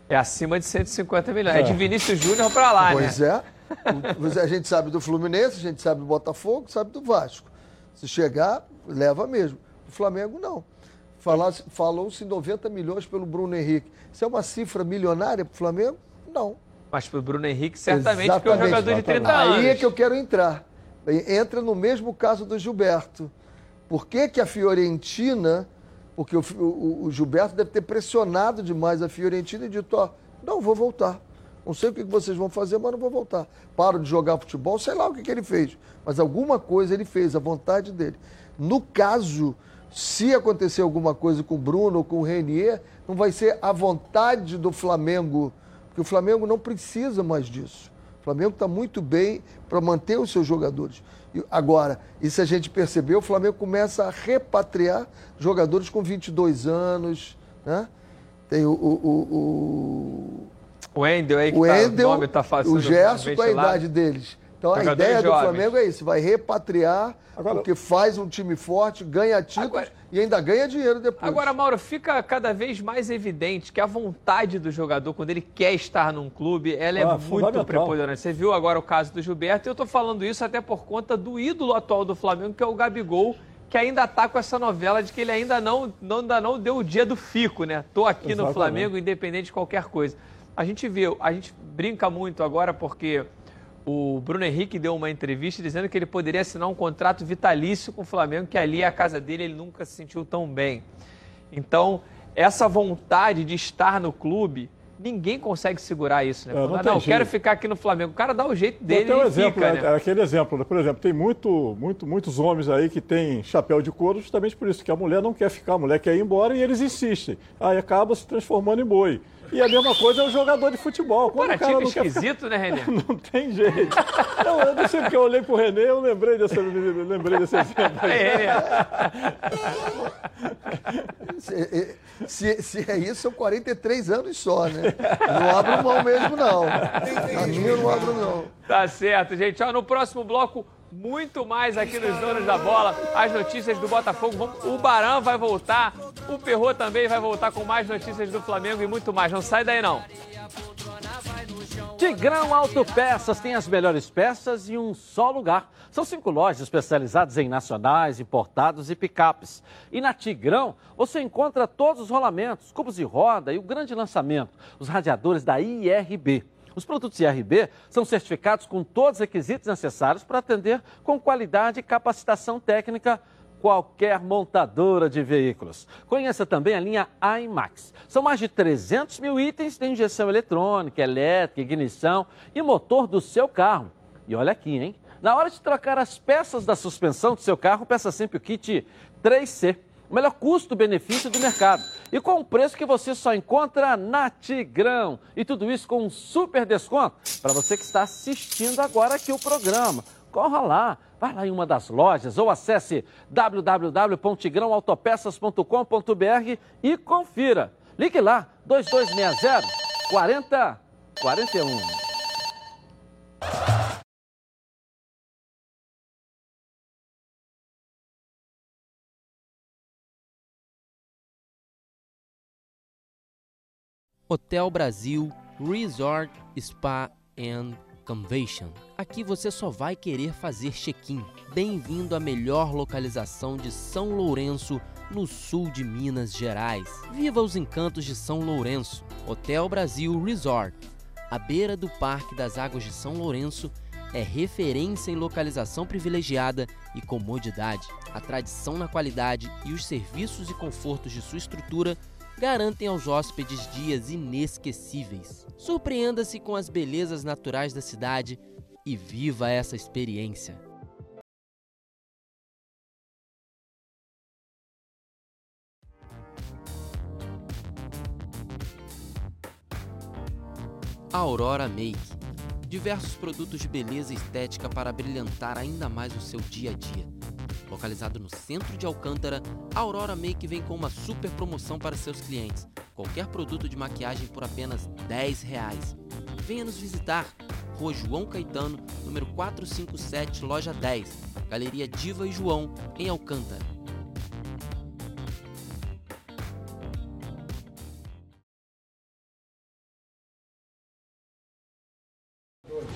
É acima de 150 milhões. É, de Vinícius Júnior para lá, pois né? é. O- A gente sabe do Fluminense, a gente sabe do Botafogo, sabe do Vasco. Se chegar, leva mesmo. O Flamengo não. Falou-se 90 milhões pelo Bruno Henrique. Isso é uma cifra milionária para o Flamengo? Não. Mas para o Bruno Henrique, certamente, porque é um Exatamente. jogador de 30 Aí anos. é que eu quero entrar. Entra no mesmo caso do Gilberto. Por que, que a Fiorentina, porque o, o- o Gilberto deve ter pressionado demais a Fiorentina e dito, ó, não vou voltar. Não sei o que vocês vão fazer, mas não vou voltar. Paro de jogar futebol, sei lá o que, que ele fez. Mas alguma coisa ele fez, a vontade dele. No caso, se acontecer alguma coisa com o Bruno ou com o Renier, não vai ser a vontade do Flamengo, porque o Flamengo não precisa mais disso. O Flamengo está muito bem para manter os seus jogadores. Agora, e se a gente perceber, o Flamengo começa a repatriar jogadores com 22 anos, né? Tem o, o, o, O Wendel aí, que o, o tá, o nome tá fazendo o Gerson, qual é a idade deles? Então a ideia do jovens. Flamengo é isso, vai repatriar, porque faz um time forte, ganha títulos e ainda ganha dinheiro depois. Agora, Mauro, fica cada vez mais evidente que a vontade do jogador, quando ele quer estar num clube, ela é Ah, muito preponderante. Você viu agora o caso do Gilberto, e eu tô falando isso até por conta do ídolo atual do Flamengo, que é o Gabigol, que ainda tá com essa novela de que ele ainda não, não, ainda não deu o dia do fico, né? Tô aqui no Exatamente. Flamengo, independente de qualquer coisa. A gente vê, a gente brinca muito agora porque o Bruno Henrique deu uma entrevista dizendo que ele poderia assinar um contrato vitalício com o Flamengo, que ali é a casa dele, ele nunca se sentiu tão bem. Então, essa vontade de estar no clube, ninguém consegue segurar isso, né? É, não não, jeito. quero ficar aqui no Flamengo. O cara dá o jeito dele um e exemplo, fica, né? né? aquele exemplo, né? por exemplo, tem muito, muito, muitos homens aí que têm chapéu de couro justamente por isso, que a mulher não quer ficar, a mulher quer ir embora e eles insistem. Aí acaba se transformando em boi. E a mesma coisa é o jogador de futebol. Quando o cara não quer esquisito, né, Renê? Não tem jeito. Eu, eu não sei porque eu olhei pro Renê, eu lembrei desse, eu lembrei desse exemplo. aí. Se, se- se é isso, são 43 anos só, né? Não abro mão mesmo, não. A minha eu não abro, não. Tá certo, gente. Ó, no próximo bloco, muito mais aqui nos Donos da Bola. As notícias do Botafogo. O Barão vai voltar. O Perrô também vai voltar com mais notícias do Flamengo e muito mais. Não sai daí, não. Tigrão Autopeças tem as melhores peças em um só lugar. São cinco lojas especializadas em nacionais, importados e picapes. E na Tigrão você encontra todos os rolamentos, cubos de roda e o grande lançamento, os radiadores da IRB. Os produtos IRB são certificados com todos os requisitos necessários para atender com qualidade e capacitação técnica qualquer montadora de veículos. Conheça também a linha IMAX. São mais de 300 mil itens de injeção eletrônica, elétrica, ignição e motor do seu carro. E olha aqui, hein? Na hora de trocar as peças da suspensão do seu carro, peça sempre o kit 3C. O melhor custo-benefício do mercado. E com um preço que você só encontra na Tigrão. E tudo isso com um super desconto para você que está assistindo agora aqui o programa. Corra lá, Vá lá em uma das lojas ou acesse www.tigrãoautopeças.com.br e confira. Ligue lá, 2260 4041. Hotel Brasil Resort Spa and Convention. Aqui você só vai querer fazer check-in. Bem-vindo à melhor localização de São Lourenço, no sul de Minas Gerais. Viva os encantos de São Lourenço. Hotel Brasil Resort. À beira do Parque das Águas de São Lourenço, é referência em localização privilegiada e comodidade. A tradição na qualidade e os serviços e confortos de sua estrutura garantem aos hóspedes dias inesquecíveis. Surpreenda-se com as belezas naturais da cidade e viva essa experiência. Aurora Make. Diversos produtos de beleza e estética para brilhantar ainda mais o seu dia a dia. Localizado no centro de Alcântara, a Aurora Make vem com uma super promoção para seus clientes. Qualquer produto de maquiagem por apenas 10 reais. Venha nos visitar. Rua João Caetano, número 457, loja 10, Galeria Diva e João, em Alcântara.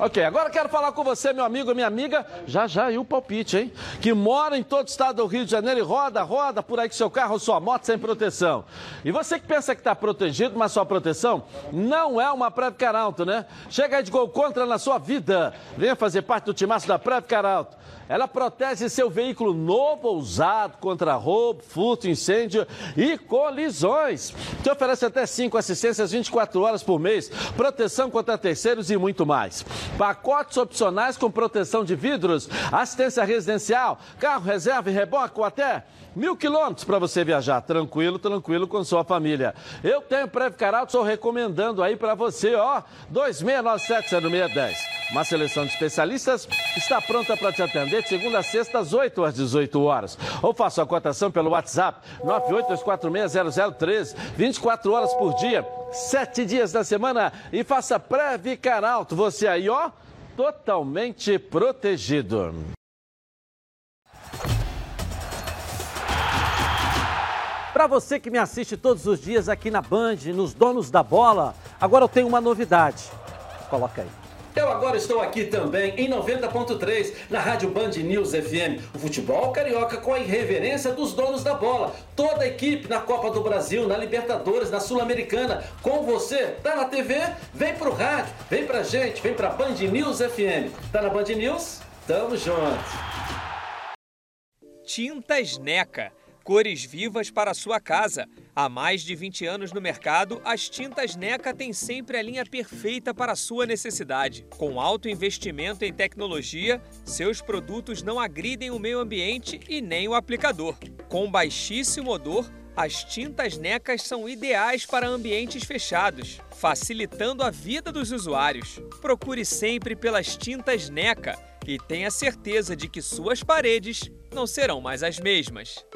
Ok, agora quero falar com você, meu amigo, minha amiga, já já e o palpite, hein? Que mora em todo o estado do Rio de Janeiro e roda, roda por aí com seu carro ou sua moto sem proteção. E você que pensa que está protegido, mas sua proteção não é uma Preve Caralto, né? Chega aí de gol contra na sua vida. Venha fazer parte do timaço da Preve Caralto. Ela protege seu veículo novo ou usado contra roubo, furto, incêndio e colisões. Te oferece até 5 assistências 24 horas por mês, proteção contra terceiros e muito mais. Pacotes opcionais com proteção de vidros, assistência residencial, carro reserva e reboque ou até mil quilômetros para você viajar tranquilo, tranquilo com sua família. Eu tenho Preve Caralto, estou recomendando aí para você, ó, 2697-0610. Uma seleção de especialistas está pronta para te atender de segunda a sexta, às 8 às 18 horas. Ou faça a cotação pelo WhatsApp 982460013, 24 horas por dia, 7 dias da semana e faça Preve Caralto. Você aí, ó, totalmente protegido. Para você que me assiste todos os dias aqui na Band, nos Donos da Bola, agora eu tenho uma novidade. Coloca aí. Eu agora estou aqui também em 90.3 na Rádio Band News FM. O futebol carioca com a irreverência dos donos da bola. Toda a equipe na Copa do Brasil, na Libertadores, na Sul-Americana. Com você, tá na TV? Vem pro rádio, vem pra gente, vem pra Band News FM. Tá na Band News? Tamo junto. Tintas Neca. Cores vivas para a sua casa. Há mais de 20 anos no mercado, as tintas NECA têm sempre a linha perfeita para a sua necessidade. Com alto investimento em tecnologia, seus produtos não agridem o meio ambiente e nem o aplicador. Com baixíssimo odor, as tintas NECAs são ideais para ambientes fechados, facilitando a vida dos usuários. Procure sempre pelas tintas NECA e tenha certeza de que suas paredes não serão mais as mesmas.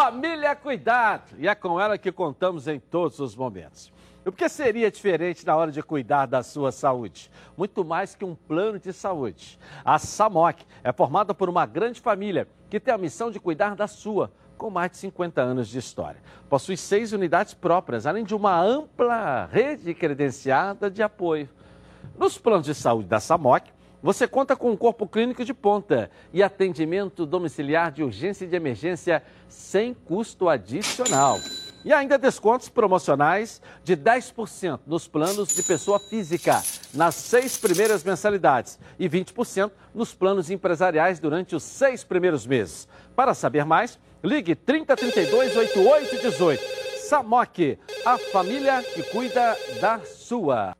Família Cuidado. E é com ela que contamos em todos os momentos. O que seria diferente na hora de cuidar da sua saúde? Muito mais que um plano de saúde. A SAMOC é formada por uma grande família que tem a missão de cuidar da sua, com mais de 50 anos de história. Possui seis unidades próprias, além de uma ampla rede credenciada de apoio. Nos planos de saúde da SAMOC, você conta com um corpo clínico de ponta e atendimento domiciliar de urgência e de emergência sem custo adicional. E ainda descontos promocionais de 10% nos planos de pessoa física nas seis primeiras mensalidades e 20% nos planos empresariais durante os seis primeiros meses. Para saber mais, ligue 3032 8818. Samok, a família que cuida da sua.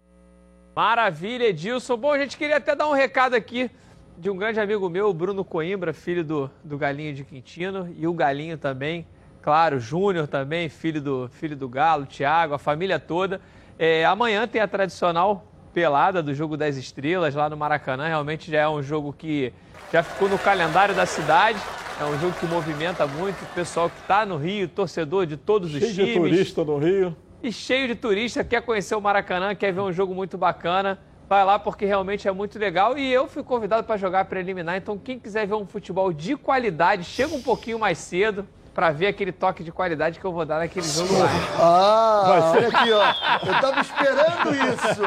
Maravilha, Edilson. Bom, a gente queria até dar um recado aqui de um grande amigo meu, o Bruno Coimbra, filho do, do Galinho de Quintino, e o Galinho também, claro, Júnior também, filho do, filho do Galo, Thiago, a família toda. É, amanhã tem a tradicional pelada do Jogo das Estrelas lá no Maracanã. Realmente já é um jogo que já ficou no calendário da cidade. É um jogo que movimenta muito o pessoal que está no Rio, torcedor de todos os Cheio times. de turista no Rio. E cheio de turista, quer conhecer o Maracanã, quer ver um jogo muito bacana. Vai lá porque realmente é muito legal. E eu fui convidado para jogar preliminar. Então, quem quiser ver um futebol de qualidade, chega um pouquinho mais cedo para ver aquele toque de qualidade que eu vou dar naquele jogo lá. Ah, Vai ser- olha aqui, ó. Eu tava esperando isso.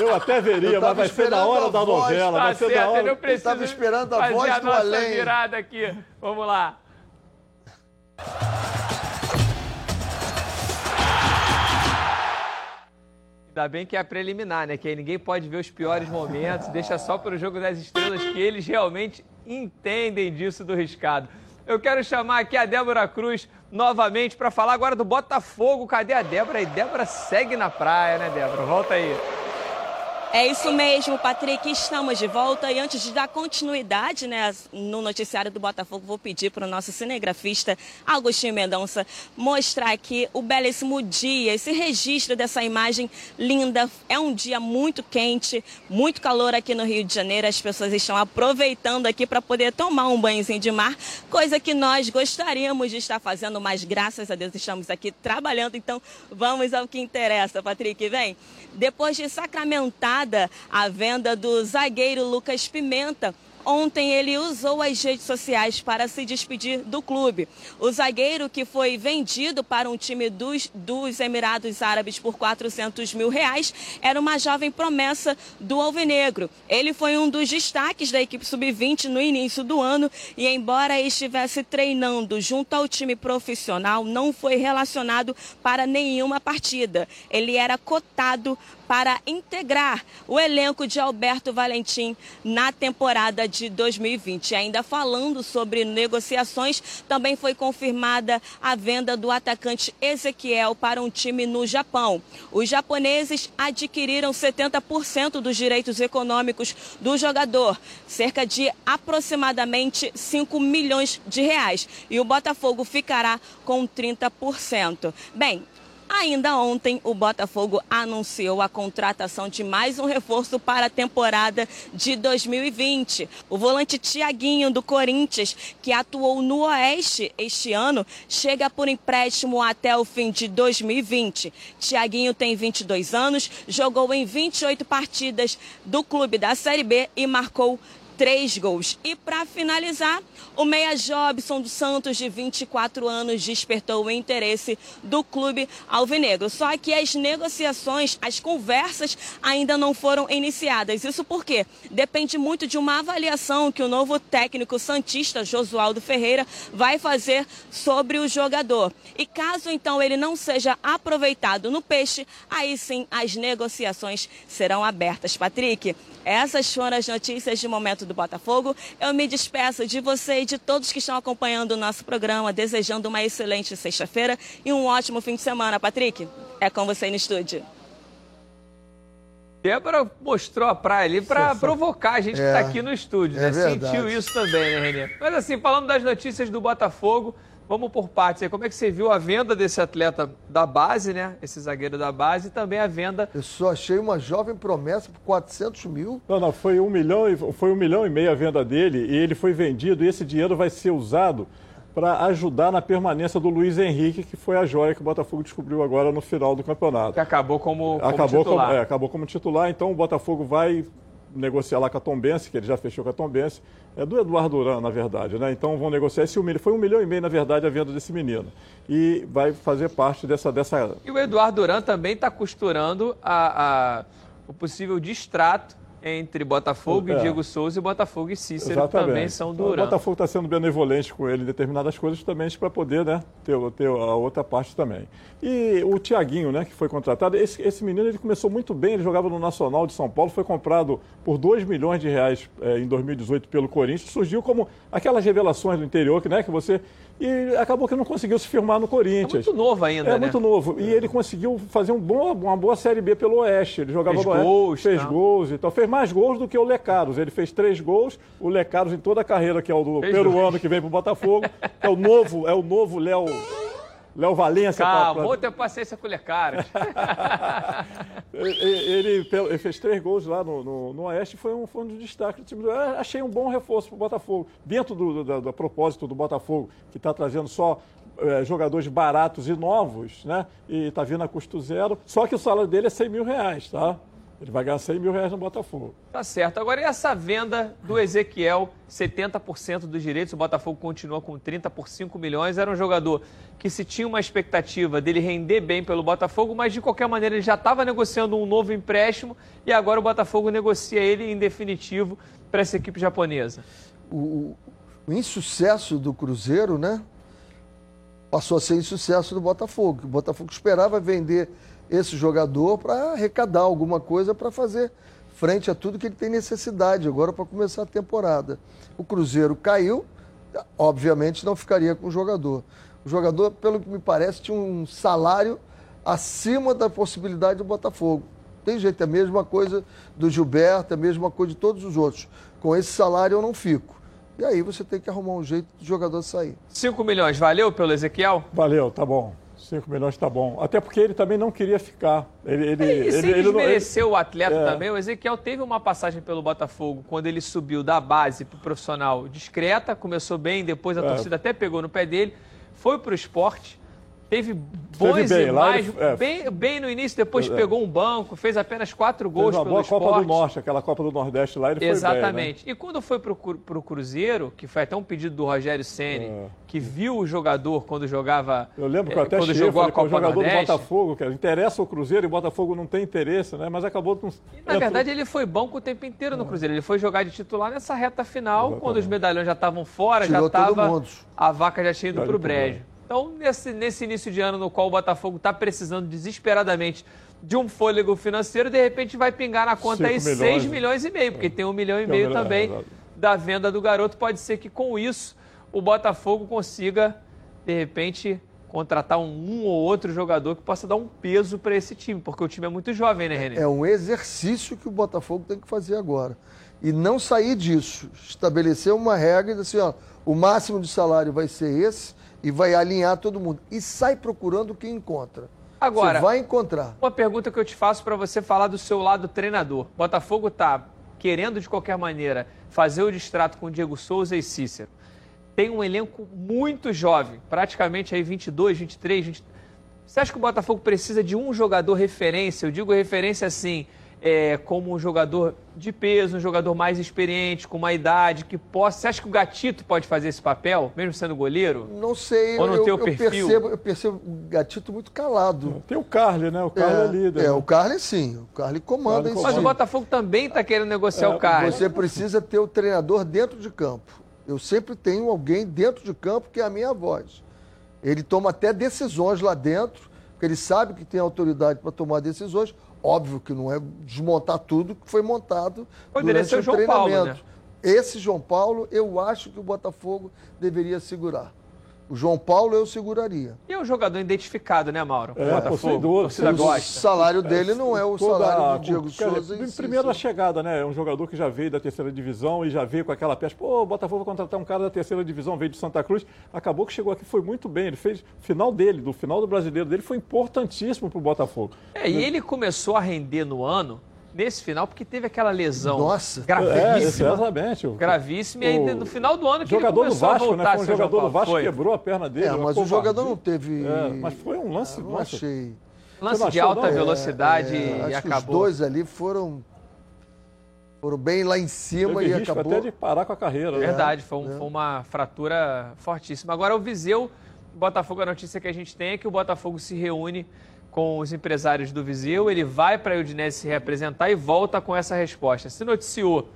Eu até veria, Eu mas tava vai ser na hora da voz, novela. Tá vai ser certo, na eu hora. não preciso tava esperando a voz a do além. virada aqui. Vamos lá. Ainda bem que é a preliminar, né? Que aí ninguém pode ver os piores momentos, deixa só para o jogo das estrelas que eles realmente entendem disso do riscado. Eu quero chamar aqui a Débora Cruz novamente para falar agora do Botafogo. Cadê a Débora? E Débora segue na praia, né, Débora? Volta aí. É isso mesmo, Patrick. Estamos de volta e antes de dar continuidade né, no noticiário do Botafogo, vou pedir para o nosso cinegrafista Agostinho Mendonça mostrar aqui o belíssimo dia, esse registro dessa imagem linda. É um dia muito quente, muito calor aqui no Rio de Janeiro. As pessoas estão aproveitando aqui para poder tomar um banhozinho de mar, coisa que nós gostaríamos de estar fazendo, mas graças a Deus estamos aqui trabalhando. Então vamos ao que interessa, Patrick. Vem. Depois de sacramentada a venda do zagueiro Lucas Pimenta, Ontem ele usou as redes sociais para se despedir do clube. O zagueiro que foi vendido para um time dos, dos Emirados Árabes por 400 mil reais era uma jovem promessa do Alvinegro. Ele foi um dos destaques da equipe sub-20 no início do ano e, embora estivesse treinando junto ao time profissional, não foi relacionado para nenhuma partida. Ele era cotado para integrar o elenco de Alberto Valentim na temporada de 2020. Ainda falando sobre negociações, também foi confirmada a venda do atacante Ezequiel para um time no Japão. Os japoneses adquiriram 70% dos direitos econômicos do jogador, cerca de aproximadamente 5 milhões de reais, e o Botafogo ficará com 30%. Bem, Ainda ontem, o Botafogo anunciou a contratação de mais um reforço para a temporada de 2020. O volante Tiaguinho, do Corinthians, que atuou no Oeste este ano, chega por empréstimo até o fim de 2020. Tiaguinho tem 22 anos, jogou em 28 partidas do clube da Série B e marcou três gols. E para finalizar, o meia Jobson dos Santos, de 24 anos, despertou o interesse do clube alvinegro. Só que as negociações, as conversas ainda não foram iniciadas. Isso porque depende muito de uma avaliação que o novo técnico santista, Josualdo Ferreira, vai fazer sobre o jogador. E caso então ele não seja aproveitado no peixe, aí sim as negociações serão abertas. Patrick, essas foram as notícias de momento do Botafogo. Eu me despeço de você e de todos que estão acompanhando o nosso programa, desejando uma excelente sexta-feira e um ótimo fim de semana. Patrick, é com você no estúdio. Débora mostrou a praia ali para provocar a gente que É. está aqui no estúdio, É né? verdade. Sentiu isso também, né, Renê? Mas assim, falando das notícias do Botafogo, vamos por partes aí. Como é que você viu a venda desse atleta da base, né? Esse zagueiro da base e também a venda Eu só achei uma jovem promessa por 400 mil. Não, não, foi um milhão, e- foi um milhão e meio a venda dele e ele foi vendido e esse dinheiro vai ser usado para ajudar na permanência do Luiz Henrique, que foi a joia que o Botafogo descobriu agora no final do campeonato. Que acabou como, como acabou titular. Como, é, acabou como titular, então o Botafogo vai negociar lá com a Tombense, que ele já fechou com a Tombense, é do Eduardo Duran, na verdade, né? Então vão negociar esse um milhão. Foi um milhão e meio, na verdade, a venda desse menino. E vai fazer parte dessa. dessa... E o Eduardo Duran também está costurando a, a, o possível distrato entre Botafogo É. e Diego Souza e Botafogo e Cícero, Exatamente. também são do O Duran. Botafogo está sendo benevolente com ele em determinadas coisas, justamente para poder né, ter, ter a outra parte também. E o Tiaguinho, né, que foi contratado, esse, esse menino ele começou muito bem, ele jogava no Nacional de São Paulo, foi comprado por 2 milhões de reais eh, em 2018 pelo Corinthians, surgiu como aquelas revelações do interior que, né, que você... E acabou que não conseguiu se firmar no Corinthians. É muito novo ainda, É né? muito novo. E ele conseguiu fazer um bom, uma boa Série B pelo Oeste. Ele jogava Fez no Oeste, gols, fez tá. gols e tal. Fez mais gols do que o Lecaros. Ele fez três gols. O Lecaros em toda a carreira, que é o do Fez peruano dois. que vem pro Botafogo. é o novo, é o novo Léo. Léo Calma, pra- vou ter paciência com o Lecaros. ele, ele- ele fez três gols lá no, no, no Oeste e foi um, foi um destaque do time. Eu achei um bom reforço para o Botafogo. Dentro do, do, do propósito do Botafogo, que está trazendo só eh, jogadores baratos e novos, né? E está vindo a custo zero. Só que o salário dele é 100 mil reais, tá? Ele vai ganhar 100 mil reais no Botafogo. Tá certo. Agora, e essa venda do Ezequiel, 70% dos direitos, o Botafogo continua com 30 por 5 milhões. Era um jogador que se tinha uma expectativa dele render bem pelo Botafogo, mas de qualquer maneira ele já estava negociando um novo empréstimo e agora o Botafogo negocia ele em definitivo para essa equipe japonesa. o, o insucesso do Cruzeiro, né? Passou a ser insucesso do Botafogo. O Botafogo esperava vender esse jogador para arrecadar alguma coisa para fazer frente a tudo que ele tem necessidade agora para começar a temporada. O Cruzeiro caiu, obviamente não ficaria com o jogador. O jogador, pelo que me parece, tinha um salário acima da possibilidade do Botafogo. Tem jeito, é a mesma coisa do Gilberto, é a mesma coisa de todos os outros. Com esse salário eu não fico. E aí você tem que arrumar um jeito do jogador sair. 5 milhões, valeu pelo Ezequiel? Valeu, tá bom. 5 milhões tá bom. Até porque ele também não queria ficar. Ele, ele, E ele, ele não- desmerecer o atleta É. também, o Ezequiel teve uma passagem pelo Botafogo quando ele subiu da base para o profissional discreta, começou bem, depois a É. torcida até pegou no pé dele, foi para o esporte, teve bons Esteve bem, e lá mais, ele- é. bem, bem no início, depois É. pegou um banco, fez apenas quatro Fez gols uma pelo boa esporte. Copa do Norte, aquela Copa do Nordeste lá, ele Exatamente. foi bem, né? E quando foi para o Cruzeiro, que foi até um pedido do Rogério Ceni, que viu o jogador quando jogava. É. Eu lembro que eu eh, até quando cheguei, jogou a falei com o Copa jogador Nordeste. do Botafogo, que interessa o Cruzeiro e o Botafogo não tem interesse, né? Mas acabou... Com... Na verdade, ele foi banco o tempo inteiro no Cruzeiro. Ele foi jogar de titular nessa reta final, quando os medalhões já estavam fora, Tirou já estava. A vaca já tinha ido para o ido pro brejo. Então, nesse, nesse início de ano no qual o Botafogo está precisando desesperadamente de um fôlego financeiro, de repente vai pingar na conta aí Cinco 6 milhões, né? milhões e meio, porque tem um milhão e meio também é verdade. da venda do garoto. Pode ser que com isso o Botafogo consiga, de repente, contratar um, um ou outro jogador que possa dar um peso para esse time, porque o time é muito jovem, né, Renê? É um exercício que o Botafogo tem que fazer agora. E não sair disso. Estabelecer uma regra e dizer assim, ó, o máximo de salário vai ser esse e vai alinhar todo mundo. E sai procurando quem encontra. Agora- Você vai encontrar. Uma pergunta que eu te faço para você falar do seu lado treinador. Botafogo tá querendo de qualquer maneira fazer o distrato com Diego Souza e Cícero. Tem um elenco muito jovem, praticamente aí 22, 23, 20... Você acha que o Botafogo precisa de um jogador referência? Eu digo referência assim, é, como um jogador de peso, um jogador mais experiente, com uma idade que possa. Você acha que o Gatito pode fazer esse papel, mesmo sendo goleiro? Não sei, Ou não eu, tem o eu perfil? percebo, eu percebo o Gatito muito calado. Tem o Carly, né? O Carly é, líder. É, né? o Carly sim. O Carly comanda Carly isso. Mas o Botafogo também está querendo negociar o cara. Você precisa ter o treinador dentro de campo. Eu sempre tenho alguém dentro de campo que é a minha voz. Ele toma até decisões lá dentro, porque ele sabe que tem autoridade para tomar decisões. Óbvio que não é desmontar tudo que foi montado Poderia durante ser o João Paulo, treinamento. Esse João Paulo, eu acho que o Botafogo deveria segurar. O João Paulo eu seguraria. E é um jogador identificado, né, Mauro? É, Botafogo. pô, sem dúvida. A torcida O gosta. salário dele não é o Toda salário do Diego quer dizer, Souza. e Primeiro a chegada, né? É um jogador que já veio da terceira divisão e já veio com aquela peça. Pô, o Botafogo vai contratar um cara da terceira divisão, veio de Santa Cruz. Acabou que chegou aqui, foi muito bem. Ele fez. Final dele, do final do brasileiro dele, foi importantíssimo pro Botafogo. É, e ele começou a render no ano nesse final, porque teve aquela lesão Nossa. É, gravíssima. exatamente. O- Gravíssima. E aí, o no final do ano, que jogador ele do começou a Vasco, voltar né? a Foi um jogador do. Vasco Foi. que quebrou a perna dele. É, mas o jogador não teve. É, mas foi um lance. Eu não nossa. achei. Lance não de achou, alta não? velocidade É, e que os acabou. dois ali foram. Foram bem lá em cima Teve e risco acabou. até de parar com a carreira. né? Verdade, foi, um- foi uma fratura fortíssima. Agora, o Viseu, Botafogo, a notícia que a gente tem é que o Botafogo se reúne com os empresários do Viseu, ele vai para a Udinese se representar e volta com essa resposta. Se noticiou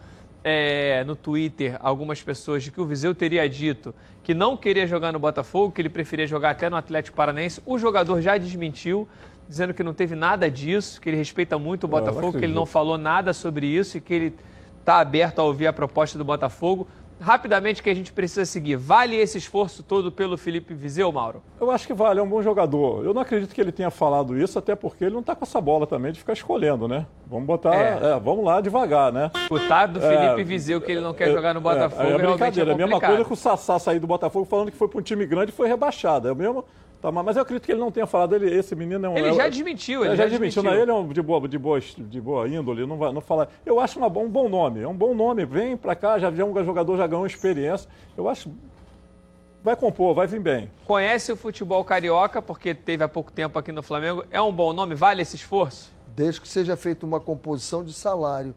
é, no Twitter algumas pessoas de que o Viseu teria dito que não queria jogar no Botafogo, que ele preferia jogar até no Atlético Paranaense. O jogador já desmentiu, dizendo que não teve nada disso, que ele respeita muito o Botafogo, que ele não falou nada sobre isso e que ele está aberto a ouvir a proposta do Botafogo. Rapidamente que a gente precisa seguir. Vale esse esforço todo pelo Felipe Viseu, Mauro? Eu acho que vale, é um bom jogador. Eu não acredito que ele tenha falado isso, até porque ele não está com essa bola também de ficar escolhendo, né? Vamos botar. É. é, vamos lá devagar, né? Escutar do É, Felipe Viseu que ele não quer É, jogar no Botafogo é, é realmente brincadeira. é a mesma coisa que o Sassá sair do Botafogo falando que foi para um time grande e foi rebaixado. É o mesmo. Tá, mas eu acredito que ele não tenha falado. Ele, esse menino é um. Ele é- já desmentiu, ele É, já desmentiu. desmentiu. Ele é um de boa, de boa, de boa índole, não vai não falar. Eu acho uma, um bom nome. É um bom nome. Vem para cá, já, já um jogador já ganhou experiência. Eu acho. Vai compor, vai vir bem. Conhece o futebol carioca, porque teve há pouco tempo aqui no Flamengo. É um bom nome? Vale esse esforço? Desde que seja feita uma composição de salário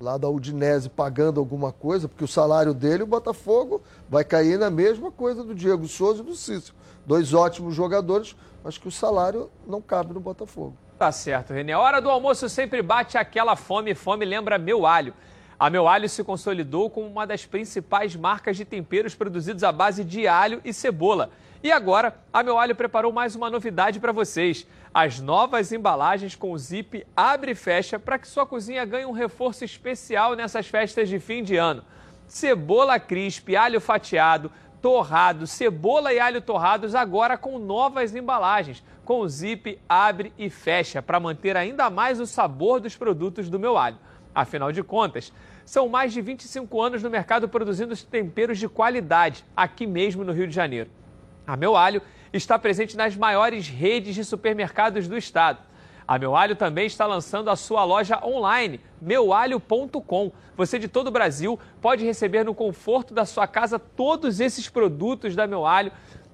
lá da Udinese pagando alguma coisa, porque o salário dele, o Botafogo, vai cair na mesma coisa do Diego Souza e do Cícero. Dois ótimos jogadores, mas que o salário não cabe no Botafogo. Tá certo, René. A hora do almoço sempre bate aquela fome. Fome lembra meu alho. A Meu Alho se consolidou como uma das principais marcas de temperos produzidos à base de alho e cebola. E agora, a Meu Alho preparou mais uma novidade para vocês. As novas embalagens com zip abre e fecha para que sua cozinha ganhe um reforço especial nessas festas de fim de ano. Cebola crisp, alho fatiado, torrado, cebola e alho torrados agora com novas embalagens, com zip abre e fecha para manter ainda mais o sabor dos produtos do Meu Alho. Afinal de contas, são mais de 25 anos no mercado produzindo temperos de qualidade, aqui mesmo no Rio de Janeiro. A Meu Alho está presente nas maiores redes de supermercados do estado. A Meu Alho também está lançando a sua loja online, meualho.com. Você de todo o Brasil pode receber no conforto da sua casa todos esses produtos da Meu Alho,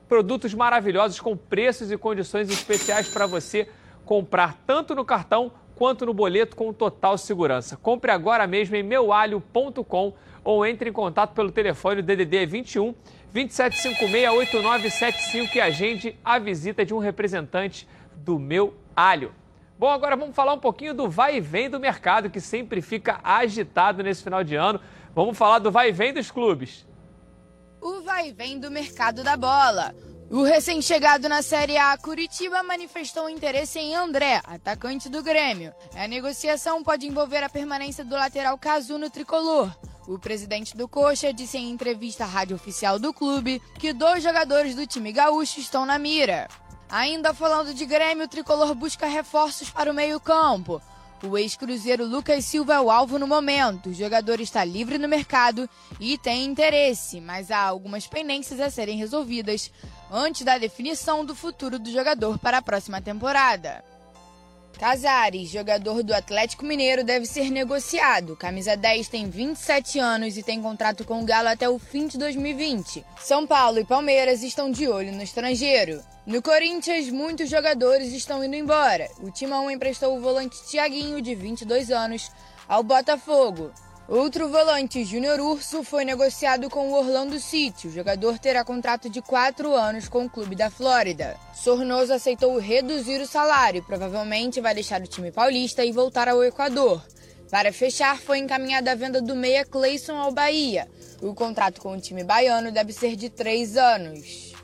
produtos maravilhosos com preços e condições especiais para você comprar tanto no cartão quanto no boleto com total segurança. Compre agora mesmo em meualho.com ou entre em contato pelo telefone DDD 21 2756-8975 e agende a visita de um representante do Meu Alho. Bom, agora vamos falar um pouquinho do vai e vem do mercado, que sempre fica agitado nesse final de ano. Vamos falar do vai e vem dos clubes. O vai e vem do mercado da bola. O recém-chegado na Série A, Curitiba manifestou interesse em André, atacante do Grêmio. A negociação pode envolver a permanência do lateral Cazu no tricolor. O presidente do Coxa disse em entrevista à rádio oficial do clube que dois jogadores do time gaúcho estão na mira. Ainda falando de Grêmio, o tricolor busca reforços para o meio-campo. O ex-cruzeiro Lucas Silva é o alvo no momento. O jogador está livre no mercado e tem interesse, mas há algumas pendências a serem resolvidas antes da definição do futuro do jogador para a próxima temporada. Casares, jogador do Atlético Mineiro, deve ser negociado. Camisa 10 tem 27 anos e tem contrato com o Galo até o fim de 2020. São Paulo e Palmeiras estão de olho no estrangeiro. No Corinthians, muitos jogadores estão indo embora. O Timão emprestou o volante Thiaguinho, de 22 anos, ao Botafogo. Outro volante, Júnior Urso, foi negociado com o Orlando City. O jogador terá contrato de 4 anos com o clube da Flórida. Sornoso aceitou reduzir o salário provavelmente vai deixar o time paulista e voltar ao Equador. Para fechar, foi encaminhada a venda do meia Cleison ao Bahia. O contrato com o time baiano deve ser de 3 anos.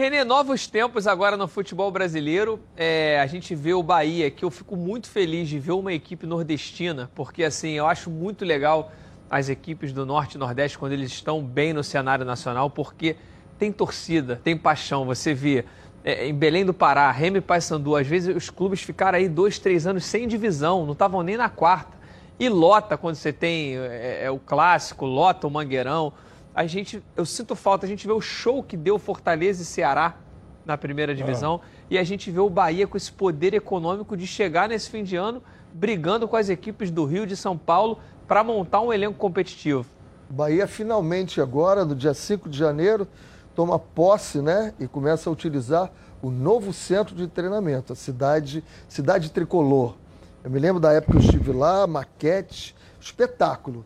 Renê, novos tempos agora no futebol brasileiro. É, a gente vê o Bahia, que eu fico muito feliz de ver uma equipe nordestina, porque assim, eu acho muito legal as equipes do Norte e Nordeste quando eles estão bem no cenário nacional, porque tem torcida, tem paixão. Você vê é, em Belém do Pará, Remy e Paysandu, às vezes os clubes ficaram aí dois, três anos sem divisão, não estavam nem na quarta. E lota quando você tem é, é, o clássico, lota o Mangueirão a gente, eu sinto falta, a gente vê o show que deu Fortaleza e Ceará na primeira divisão. E a gente vê o Bahia com esse poder econômico de chegar nesse fim de ano brigando com as equipes do Rio de São Paulo para montar um elenco competitivo. Bahia finalmente agora, no dia 5 de janeiro, toma posse, né, e começa a utilizar o novo centro de treinamento, a cidade, cidade tricolor. Eu me lembro da época que eu estive lá, maquete, espetáculo.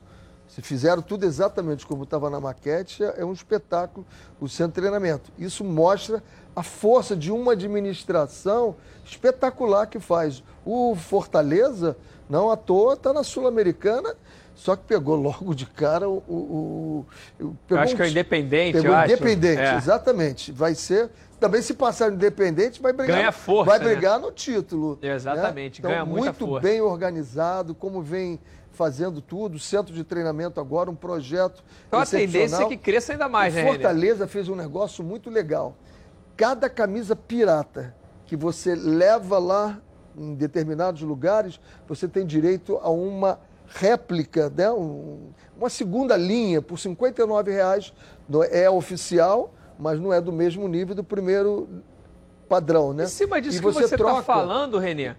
Se fizeram tudo exatamente como estava na maquete, é um espetáculo o centro de treinamento. Isso mostra a força de uma administração espetacular que faz. O Fortaleza, não à toa, está na Sul-Americana, só que pegou logo de cara o. o, o eu acho que é o Independente, pegou eu acho. Independente, É. exatamente. Vai ser. Também se passar no Independente, vai brigar. Ganha força, Vai né? brigar no título. Exatamente, né? ganha então, muita muito força. bem organizado, como vem fazendo tudo, centro de treinamento agora, um projeto. Então a tendência é que cresça ainda mais, o né? Fortaleza fez um negócio muito legal. Cada camisa pirata que você leva lá em determinados lugares, você tem direito a uma réplica, né? Um- uma segunda linha por 59 reais. Não É oficial, mas não é do mesmo nível do primeiro padrão, né? Em cima disso E que você está falando, Renê,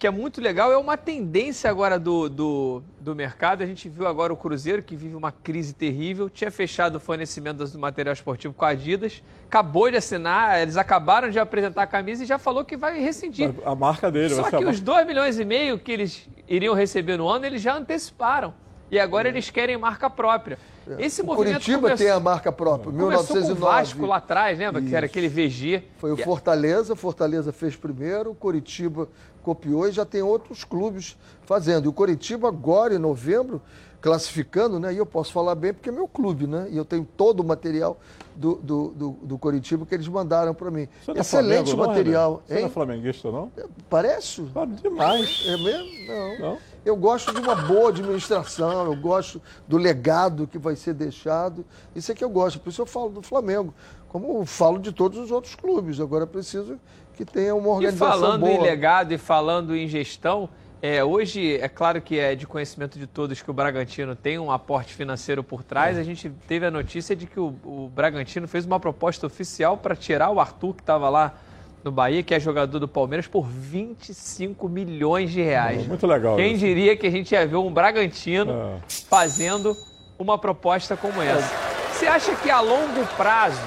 que é muito legal, é uma tendência agora do, do, do mercado. A gente viu agora o Cruzeiro, que vive uma crise terrível, tinha fechado o fornecimento do material esportivo com a Adidas, acabou de assinar, eles acabaram de apresentar a camisa e já falou que vai rescindir. A marca dele Só que os 2 milhões e meio que eles iriam receber no ano, eles já anteciparam. E agora eles querem marca própria. Esse É. O movimento Curitiba começou- tem a marca própria, Começou 1909. com o Vasco lá atrás, lembra? Que era aquele VG. Foi o Que- Fortaleza, Fortaleza fez primeiro, o Coritiba copiou e já tem outros clubes fazendo. E o Coritiba agora, em novembro, classificando, né? E eu posso falar bem porque é meu clube, né? E eu tenho todo o material do, do, do, do Coritiba que eles mandaram para mim. Você não é Excelente Flamengo, não, material. Renan? Você não é hein? flamenguista, não? Parece? demais. É mesmo? Não. Eu gosto de uma boa administração, eu gosto do legado que vai ser deixado. Isso é que eu gosto, por isso eu falo do Flamengo, como falo de todos os outros clubes. Agora é preciso que tenha uma E organização falando boa. em legado e falando em gestão, é, hoje é claro que é de conhecimento de todos que o Bragantino tem um aporte financeiro por trás. É. A gente teve a notícia de que o, o Bragantino fez uma proposta oficial para tirar o Arthur, que estava lá no Bahia, que é jogador do Palmeiras, por 25 milhões de reais. Muito legal Quem isso. diria que a gente ia ver um Bragantino É. fazendo uma proposta como essa? Você acha que a longo prazo,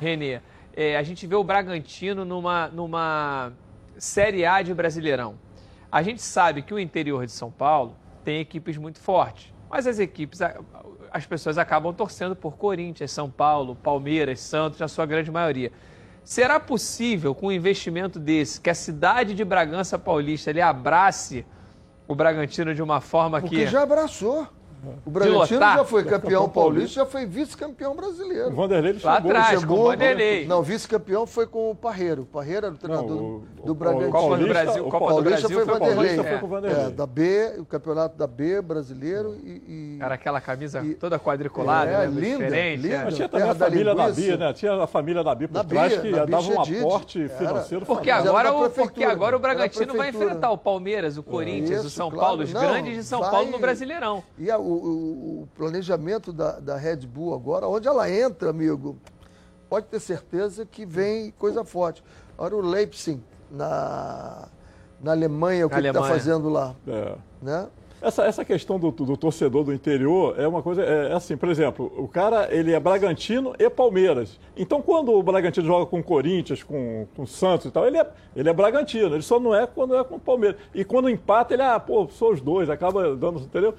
Renê, é, a gente vê o Bragantino numa, numa Série A de Brasileirão? A gente sabe que o interior de São Paulo tem equipes muito fortes, mas as equipes, as pessoas acabam torcendo por Corinthians, São Paulo, Palmeiras, Santos, na sua grande maioria. Será possível, com um investimento desse, que a cidade de Bragança Paulista ele abrace o Bragantino de uma forma Porque que. já abraçou. O Bragantino já foi campeão paulista, já foi vice-campeão brasileiro. O Vanderlei ele Lá chegou- atrás, com o chegou- Vanderlei. Não, vice-campeão foi com o Parreiro. O Parreiro era o treinador Não, o- do, do o- Bragantino. Copa do Brasil, o Copa do Paulista Brasil foi o Vanderlei. Paulista foi com o Vanderlei. É, da B, o campeonato da B brasileiro e. e- Era aquela camisa E- toda quadriculada, É, né? linda, diferente. linda. é. Mas tinha também a família da. Bia, né? Tinha a família da Bia por Da trás que dava um aporte Era. financeiro Porque agora, o, porque agora o Bragantino vai enfrentar o Palmeiras, o Corinthians, o São. Paulo, os grandes de São Paulo no Brasileirão. E a- o, o- planejamento da, da Red Bull agora, onde ela entra, amigo, pode ter certeza que vem coisa forte. Agora o Leipzig, na, na Alemanha, o que está fazendo lá? É. Né? Essa, essa questão do, do torcedor do interior é uma coisa, é, é assim, por exemplo, o cara, ele é Bragantino e Palmeiras. Então, quando o Bragantino joga com o Corinthians, com o Santos e tal, ele é, ele é Bragantino, ele só não é quando é com o Palmeiras. E quando empata, ele, ah, pô, sou os dois, acaba dando, entendeu?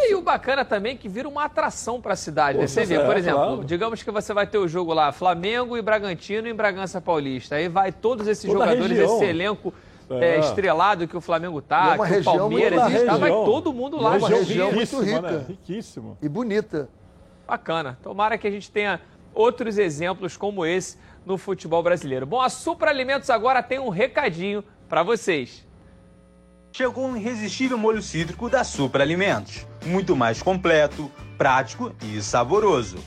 E o bacana também é que vira uma atração para a cidade. Pô, né? Você vê, é, por exemplo, claro. digamos que você vai ter o jogo lá, Flamengo e Bragantino em Bragança Paulista. Aí vai todos esses Toda jogadores, esse elenco É. é, estrelado que o Flamengo tá, é uma que o Palmeiras está, vai todo mundo lá. Uma região muito rica. né? Riquíssima. E bonita. Bacana. Tomara que a gente tenha outros exemplos como esse no futebol brasileiro. Bom, a Supra Alimentos agora tem um recadinho para vocês. Chegou um irresistível molho cítrico da Supra Alimentos. Muito mais completo, prático e saboroso.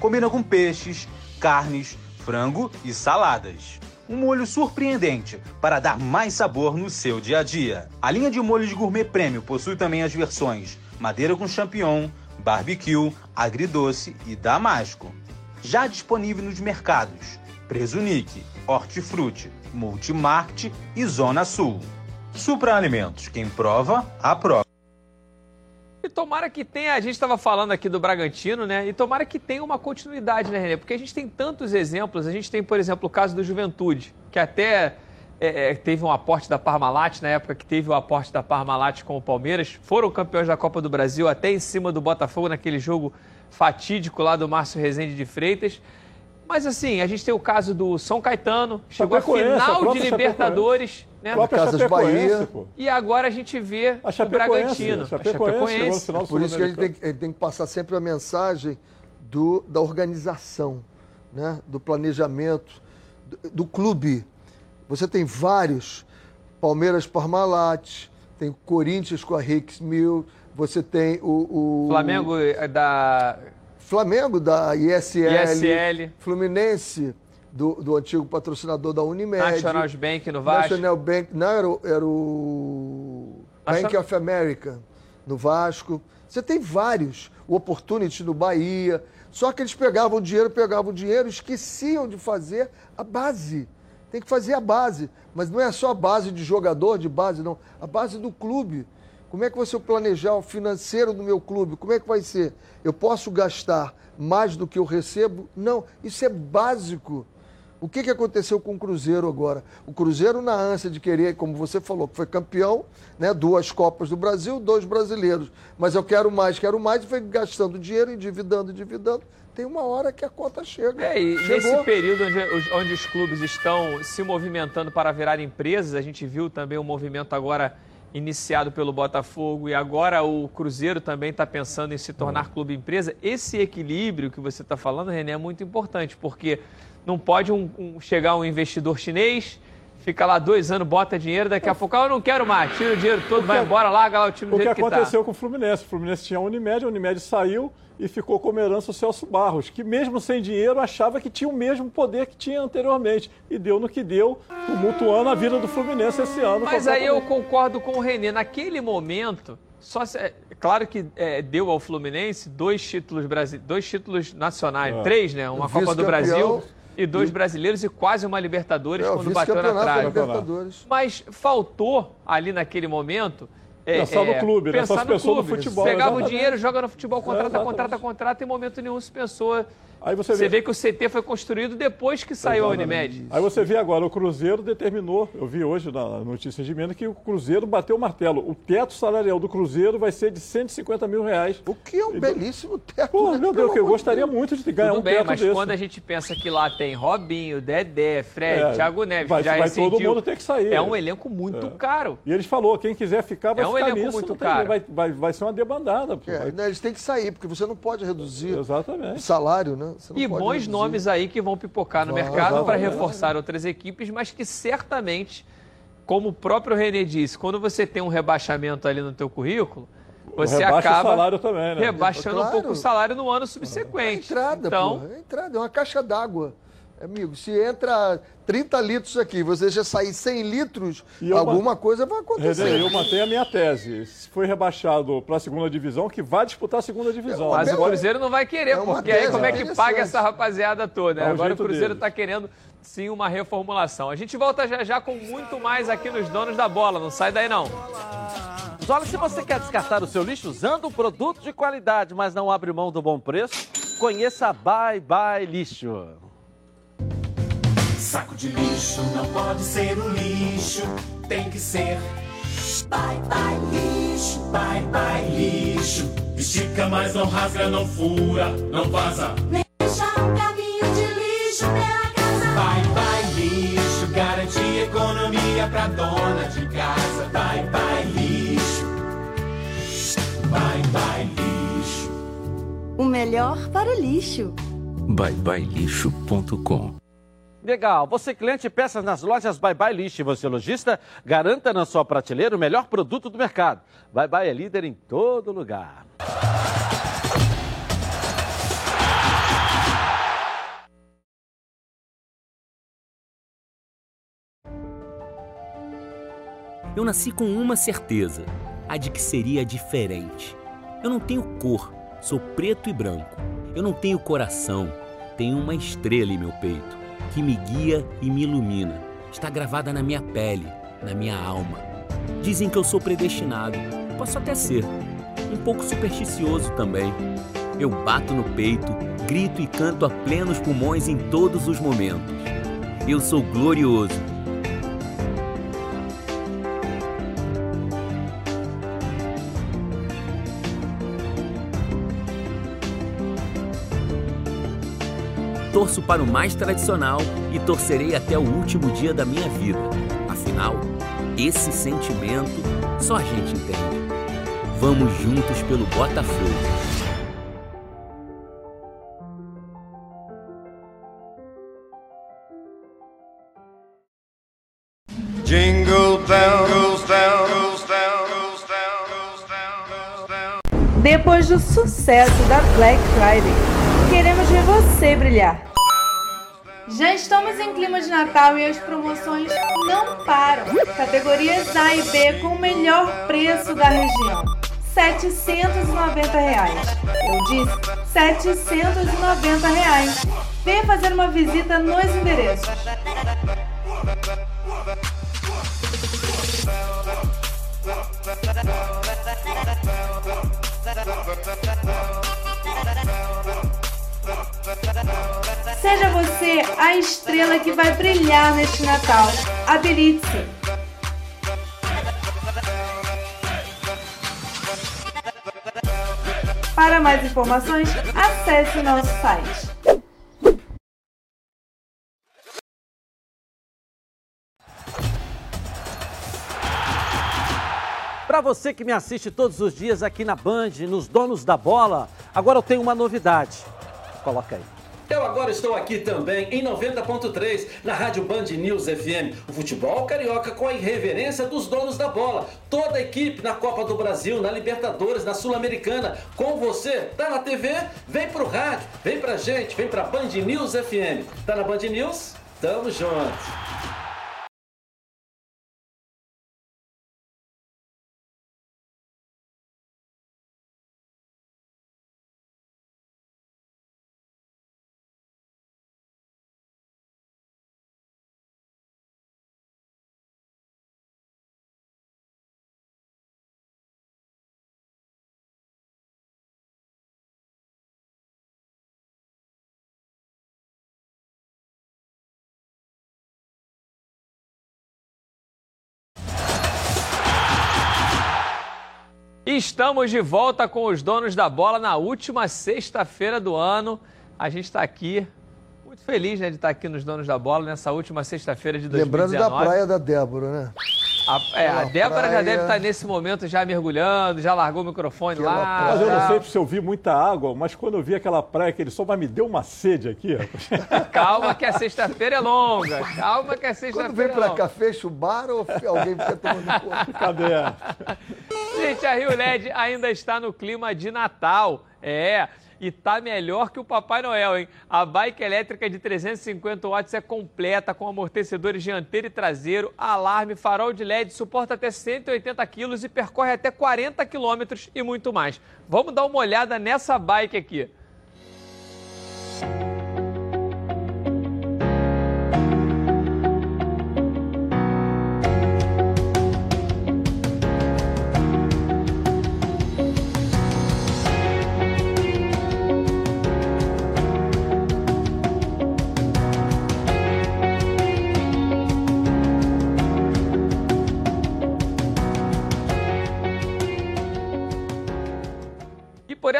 Combina com peixes, carnes, frango e saladas. Um molho surpreendente para dar mais sabor no seu dia a dia. A linha de molhos gourmet prêmio possui também as versões madeira com champignon, barbecue, agridoce e damasco. Já disponível nos mercados Presunic, Hortifruti, Multimart e Zona Sul. Supra Alimentos, quem prova, aprova. E tomara que tenha, a gente estava falando aqui do Bragantino, né? E tomara que tenha uma continuidade, né, Renê? Porque a gente tem tantos exemplos. A gente tem, por exemplo, o caso do Juventude, que até é, é, teve um aporte da Parmalat, na época que teve o aporte da Parmalat com o Palmeiras. Foram campeões da Copa do Brasil, até em cima do Botafogo, naquele jogo fatídico lá do Márcio Rezende de Freitas. Mas assim, a gente tem o caso do São Caetano, chegou à final de Libertadores, né? A própria Casas Chapecoense, Bahia. pô. E agora a gente vê A o Chapecoense, Bragantino. a Chapecoense no final do Por isso que ele tem, ele tem que passar sempre a mensagem do, da organização, né? do planejamento, do, do clube. Você tem vários, Palmeiras Parmalat, tem Corinthians com a Rix Mil, você tem o, o Flamengo é da Flamengo da ISL, ISL. Fluminense do, do antigo patrocinador da Unimed, National Bank no Vasco. National Bank, não, era o, era o Bank of America no Vasco. Você tem vários. O Opportunity no Bahia. Só que eles pegavam o dinheiro, pegavam o dinheiro, esqueciam de fazer a base. Tem que fazer a base. Mas não é só a base de jogador, de base, não. A base do clube. Como é que vai ser o planejar o financeiro do meu clube? Como é que vai ser? Eu posso gastar mais do que eu recebo? Não, isso é básico. O que, que aconteceu com o Cruzeiro agora? O Cruzeiro, na ânsia de querer, como você falou, que foi campeão, né, duas Copas do Brasil, dois brasileiros. Mas eu quero mais, quero mais, e foi gastando dinheiro, endividando, endividando. Tem uma hora que a conta chega. É, e Chegou. nesse período onde os, onde os clubes estão se movimentando para virar empresas, a gente viu também o movimento agora iniciado pelo Botafogo e agora o Cruzeiro também está pensando em se tornar clube empresa. Esse equilíbrio que você está falando, René, é muito importante, porque não pode um- um- chegar um investidor chinês, fica lá dois anos, bota dinheiro, daqui a pouco, ah, eu não quero mais, tira o dinheiro todo, vai embora, larga lá o time do O que jeito que tá. aconteceu com o Fluminense? O Fluminense tinha a Unimed, a Unimed saiu e ficou como herança o Celso Barros, que mesmo sem dinheiro achava que tinha o mesmo poder que tinha anteriormente. E deu no que deu, tumultuando a vida do Fluminense esse ano. Mas aí eu concordo com o Renê. Naquele momento, só se- é, claro que é, deu ao Fluminense dois títulos, dois títulos nacionais, É. três, né? Uma Copa do Brasil e dois e- brasileiros e quase uma Libertadores É, o quando bateu na trave. Mas faltou ali naquele momento. é, Pensar no é, clube, né? pensar Só se no no clube. futebol, Pegava o exatamente. dinheiro, joga no futebol, contrata, exatamente. contrata, contrata, e em momento nenhum se pensou. Aí você vê- vê que o CT foi construído depois que saiu a Exatamente. Unimed. Aí você vê agora, o Cruzeiro determinou, eu vi hoje na notícia de Minas, que o Cruzeiro bateu o martelo. O teto salarial do Cruzeiro vai ser de 150 mil reais. O que é um belíssimo teto. Pô, né? meu Deus, Pelo que eu gostaria Deus. muito de ganhar Tudo um bem, teto mas desse. quando a gente pensa que lá tem Robinho, Dedé, Fred, É, Thiago Neves, vai- já vai todo mundo ter que sair. É um elenco muito É. caro. E eles falou, quem quiser ficar vai É um ficar elenco nisso. muito tem- caro. Vai, vai, vai ser uma debandada. Pô. É, né, eles têm que sair, porque você não pode reduzir Exatamente. o salário, né? Você não E pode bons reduzir. nomes aí que vão pipocar no Vai, mercado para vai. reforçar outras equipes, mas que certamente, como o próprio René disse, quando você tem um rebaixamento ali no teu currículo, você Rebaixa o acaba salário também, né? rebaixando um Claro. pouco o salário no ano subsequente. entrada, então, pô. É entrada, é uma caixa d'água. Amigo, se entra 30 litros aqui, você já sair 100 litros, E alguma ma- coisa vai acontecer. René, eu mantenho a minha tese. Se foi rebaixado para a segunda divisão, que vai disputar a segunda divisão. Mas o Cruzeiro não vai querer, É porque aí tese como é que interessante. paga essa rapaziada toda? né? É Agora o Cruzeiro está querendo sim uma reformulação. A gente volta já já com muito mais aqui nos Donos da Bola. Não sai daí não. Olha, se você quer descartar o seu lixo usando um produto de qualidade, mas não abre mão do bom preço, conheça a Bye Bye Lixo. Saco de lixo não pode ser um lixo, tem que ser. Bye bye lixo, bye bye lixo. Estica, mas não rasga, não fura, não vaza. Deixa um caminho de lixo pela casa. Bye bye lixo, garante economia pra dona de casa. Bye bye lixo, bye bye lixo. O melhor para o lixo. byebyelixo.com Legal. Você cliente peças nas lojas Bye Bye e você lojista, garanta na sua prateleira o melhor produto do mercado. Bye Bye é líder em todo lugar. Eu nasci com uma certeza, a de que seria diferente. Eu não tenho cor, sou preto e branco. Eu não tenho coração, tenho uma estrela em meu peito. Que me guia e me ilumina. Está gravada na minha pele, na minha alma. Dizem que eu sou predestinado. Posso até ser. Um pouco supersticioso também. Eu bato no peito, grito e canto a plenos pulmões em todos os momentos. Eu sou glorioso. Torço para o mais tradicional e torcerei até o último dia da minha vida. Afinal, esse sentimento só a gente entende. Vamos juntos pelo Botafogo. Jingle bell goes down, goes down, goes down, goes down, goes down. Depois do sucesso da Black Friday, você brilhar. Já estamos em clima de Natal e as promoções não param. Categorias A e B com o melhor preço da região. 790 reais. Eu disse 790 reais. Venha fazer uma visita nos endereços. Seja você a estrela que vai brilhar neste Natal. Habilite-se. Para mais informações, acesse nosso site. Para você que me assiste todos os dias aqui na Band, nos Donos da Bola, agora eu tenho uma novidade. Coloca aí. Eu agora estou aqui também em 90.3 na Rádio Band News FM. O futebol carioca com a irreverência dos donos da bola. Toda a equipe na Copa do Brasil, na Libertadores, na Sul-Americana. Com você, tá na TV? Vem pro rádio, vem pra gente, vem pra Band News FM. Tá na Band News? Tamo junto. Estamos de volta com os donos da bola na última sexta-feira do ano. A gente está aqui, muito feliz né, de estar aqui nos donos da bola nessa última sexta-feira de 2019. Lembrando da praia da Débora, né? A, é, a Débora já praia- deve estar nesse momento já mergulhando, já largou o microfone lá. Mas eu não já. sei se eu vi muita água, mas quando eu vi aquela praia, aquele sol, mas me deu uma sede aqui. Calma que a sexta-feira é longa. Calma que a Quando sexta-feira vem é pra longa. cá, fecha o bar ou alguém fica tomando conta? Cadê? Gente, a Rio LED ainda está no clima de Natal. É, e tá melhor que o Papai Noel, hein? A bike elétrica de 350 watts é completa, com amortecedores dianteiro e traseiro, alarme, farol de LED, suporta até 180 quilos e percorre até 40 quilômetros e muito mais. Vamos dar uma olhada nessa bike aqui.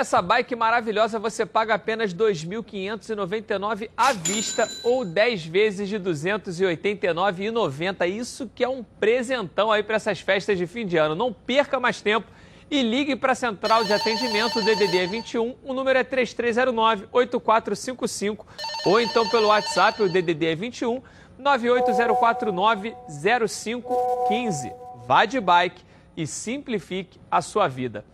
Essa bike maravilhosa você paga apenas R$ 2.599 à vista ou 10 vezes de R$ 289,90. Isso que é um presentão aí para essas festas de fim de ano. Não perca mais tempo e ligue para a central de atendimento DDD 21. O número é 3309-8455 ou então pelo WhatsApp, o DDD 21 980490515. Vá de bike e simplifique a sua vida.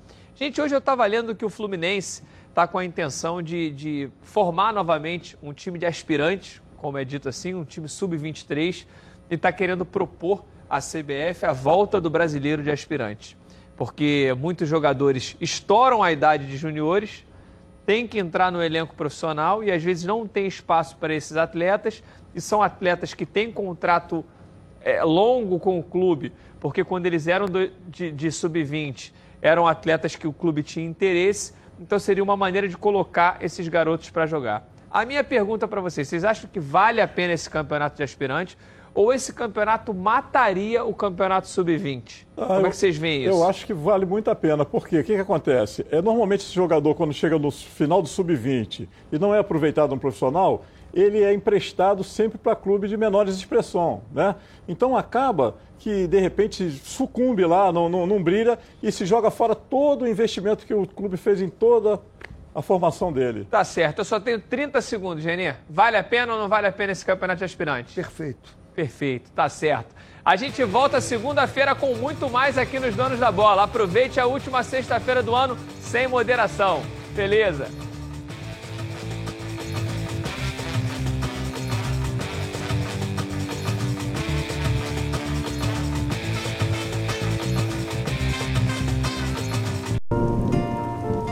Gente, hoje eu estava lendo que o Fluminense está com a intenção de, de formar novamente um time de aspirantes, como é dito assim, um time sub-23, e está querendo propor à CBF a volta do brasileiro de aspirantes. Porque muitos jogadores estouram a idade de juniores, tem que entrar no elenco profissional e às vezes não tem espaço para esses atletas. E são atletas que têm contrato é, longo com o clube, porque quando eles eram do, de, de sub-20, eram atletas que o clube tinha interesse. Então seria uma maneira de colocar esses garotos para jogar. A minha pergunta para vocês: vocês acham que vale a pena esse campeonato de aspirantes? Ou esse campeonato mataria o campeonato sub-20? Ah, Como é que vocês veem isso? Eu acho que vale muito a pena. Por quê? O que, que acontece? É, normalmente esse jogador, quando chega no final do sub-20 e não é aproveitado no profissional, ele é emprestado sempre para clube de menores expressão. Né? Então acaba que, de repente, sucumbe lá, não, não, não brilha e se joga fora todo o investimento que o clube fez em toda a formação dele. Tá certo, eu só tenho 30 segundos, Genê. Vale a pena ou não vale a pena esse campeonato de aspirantes? Perfeito. Perfeito, tá certo. A gente volta segunda-feira com muito mais aqui nos Donos da Bola. Aproveite a última sexta-feira do ano sem moderação. Beleza?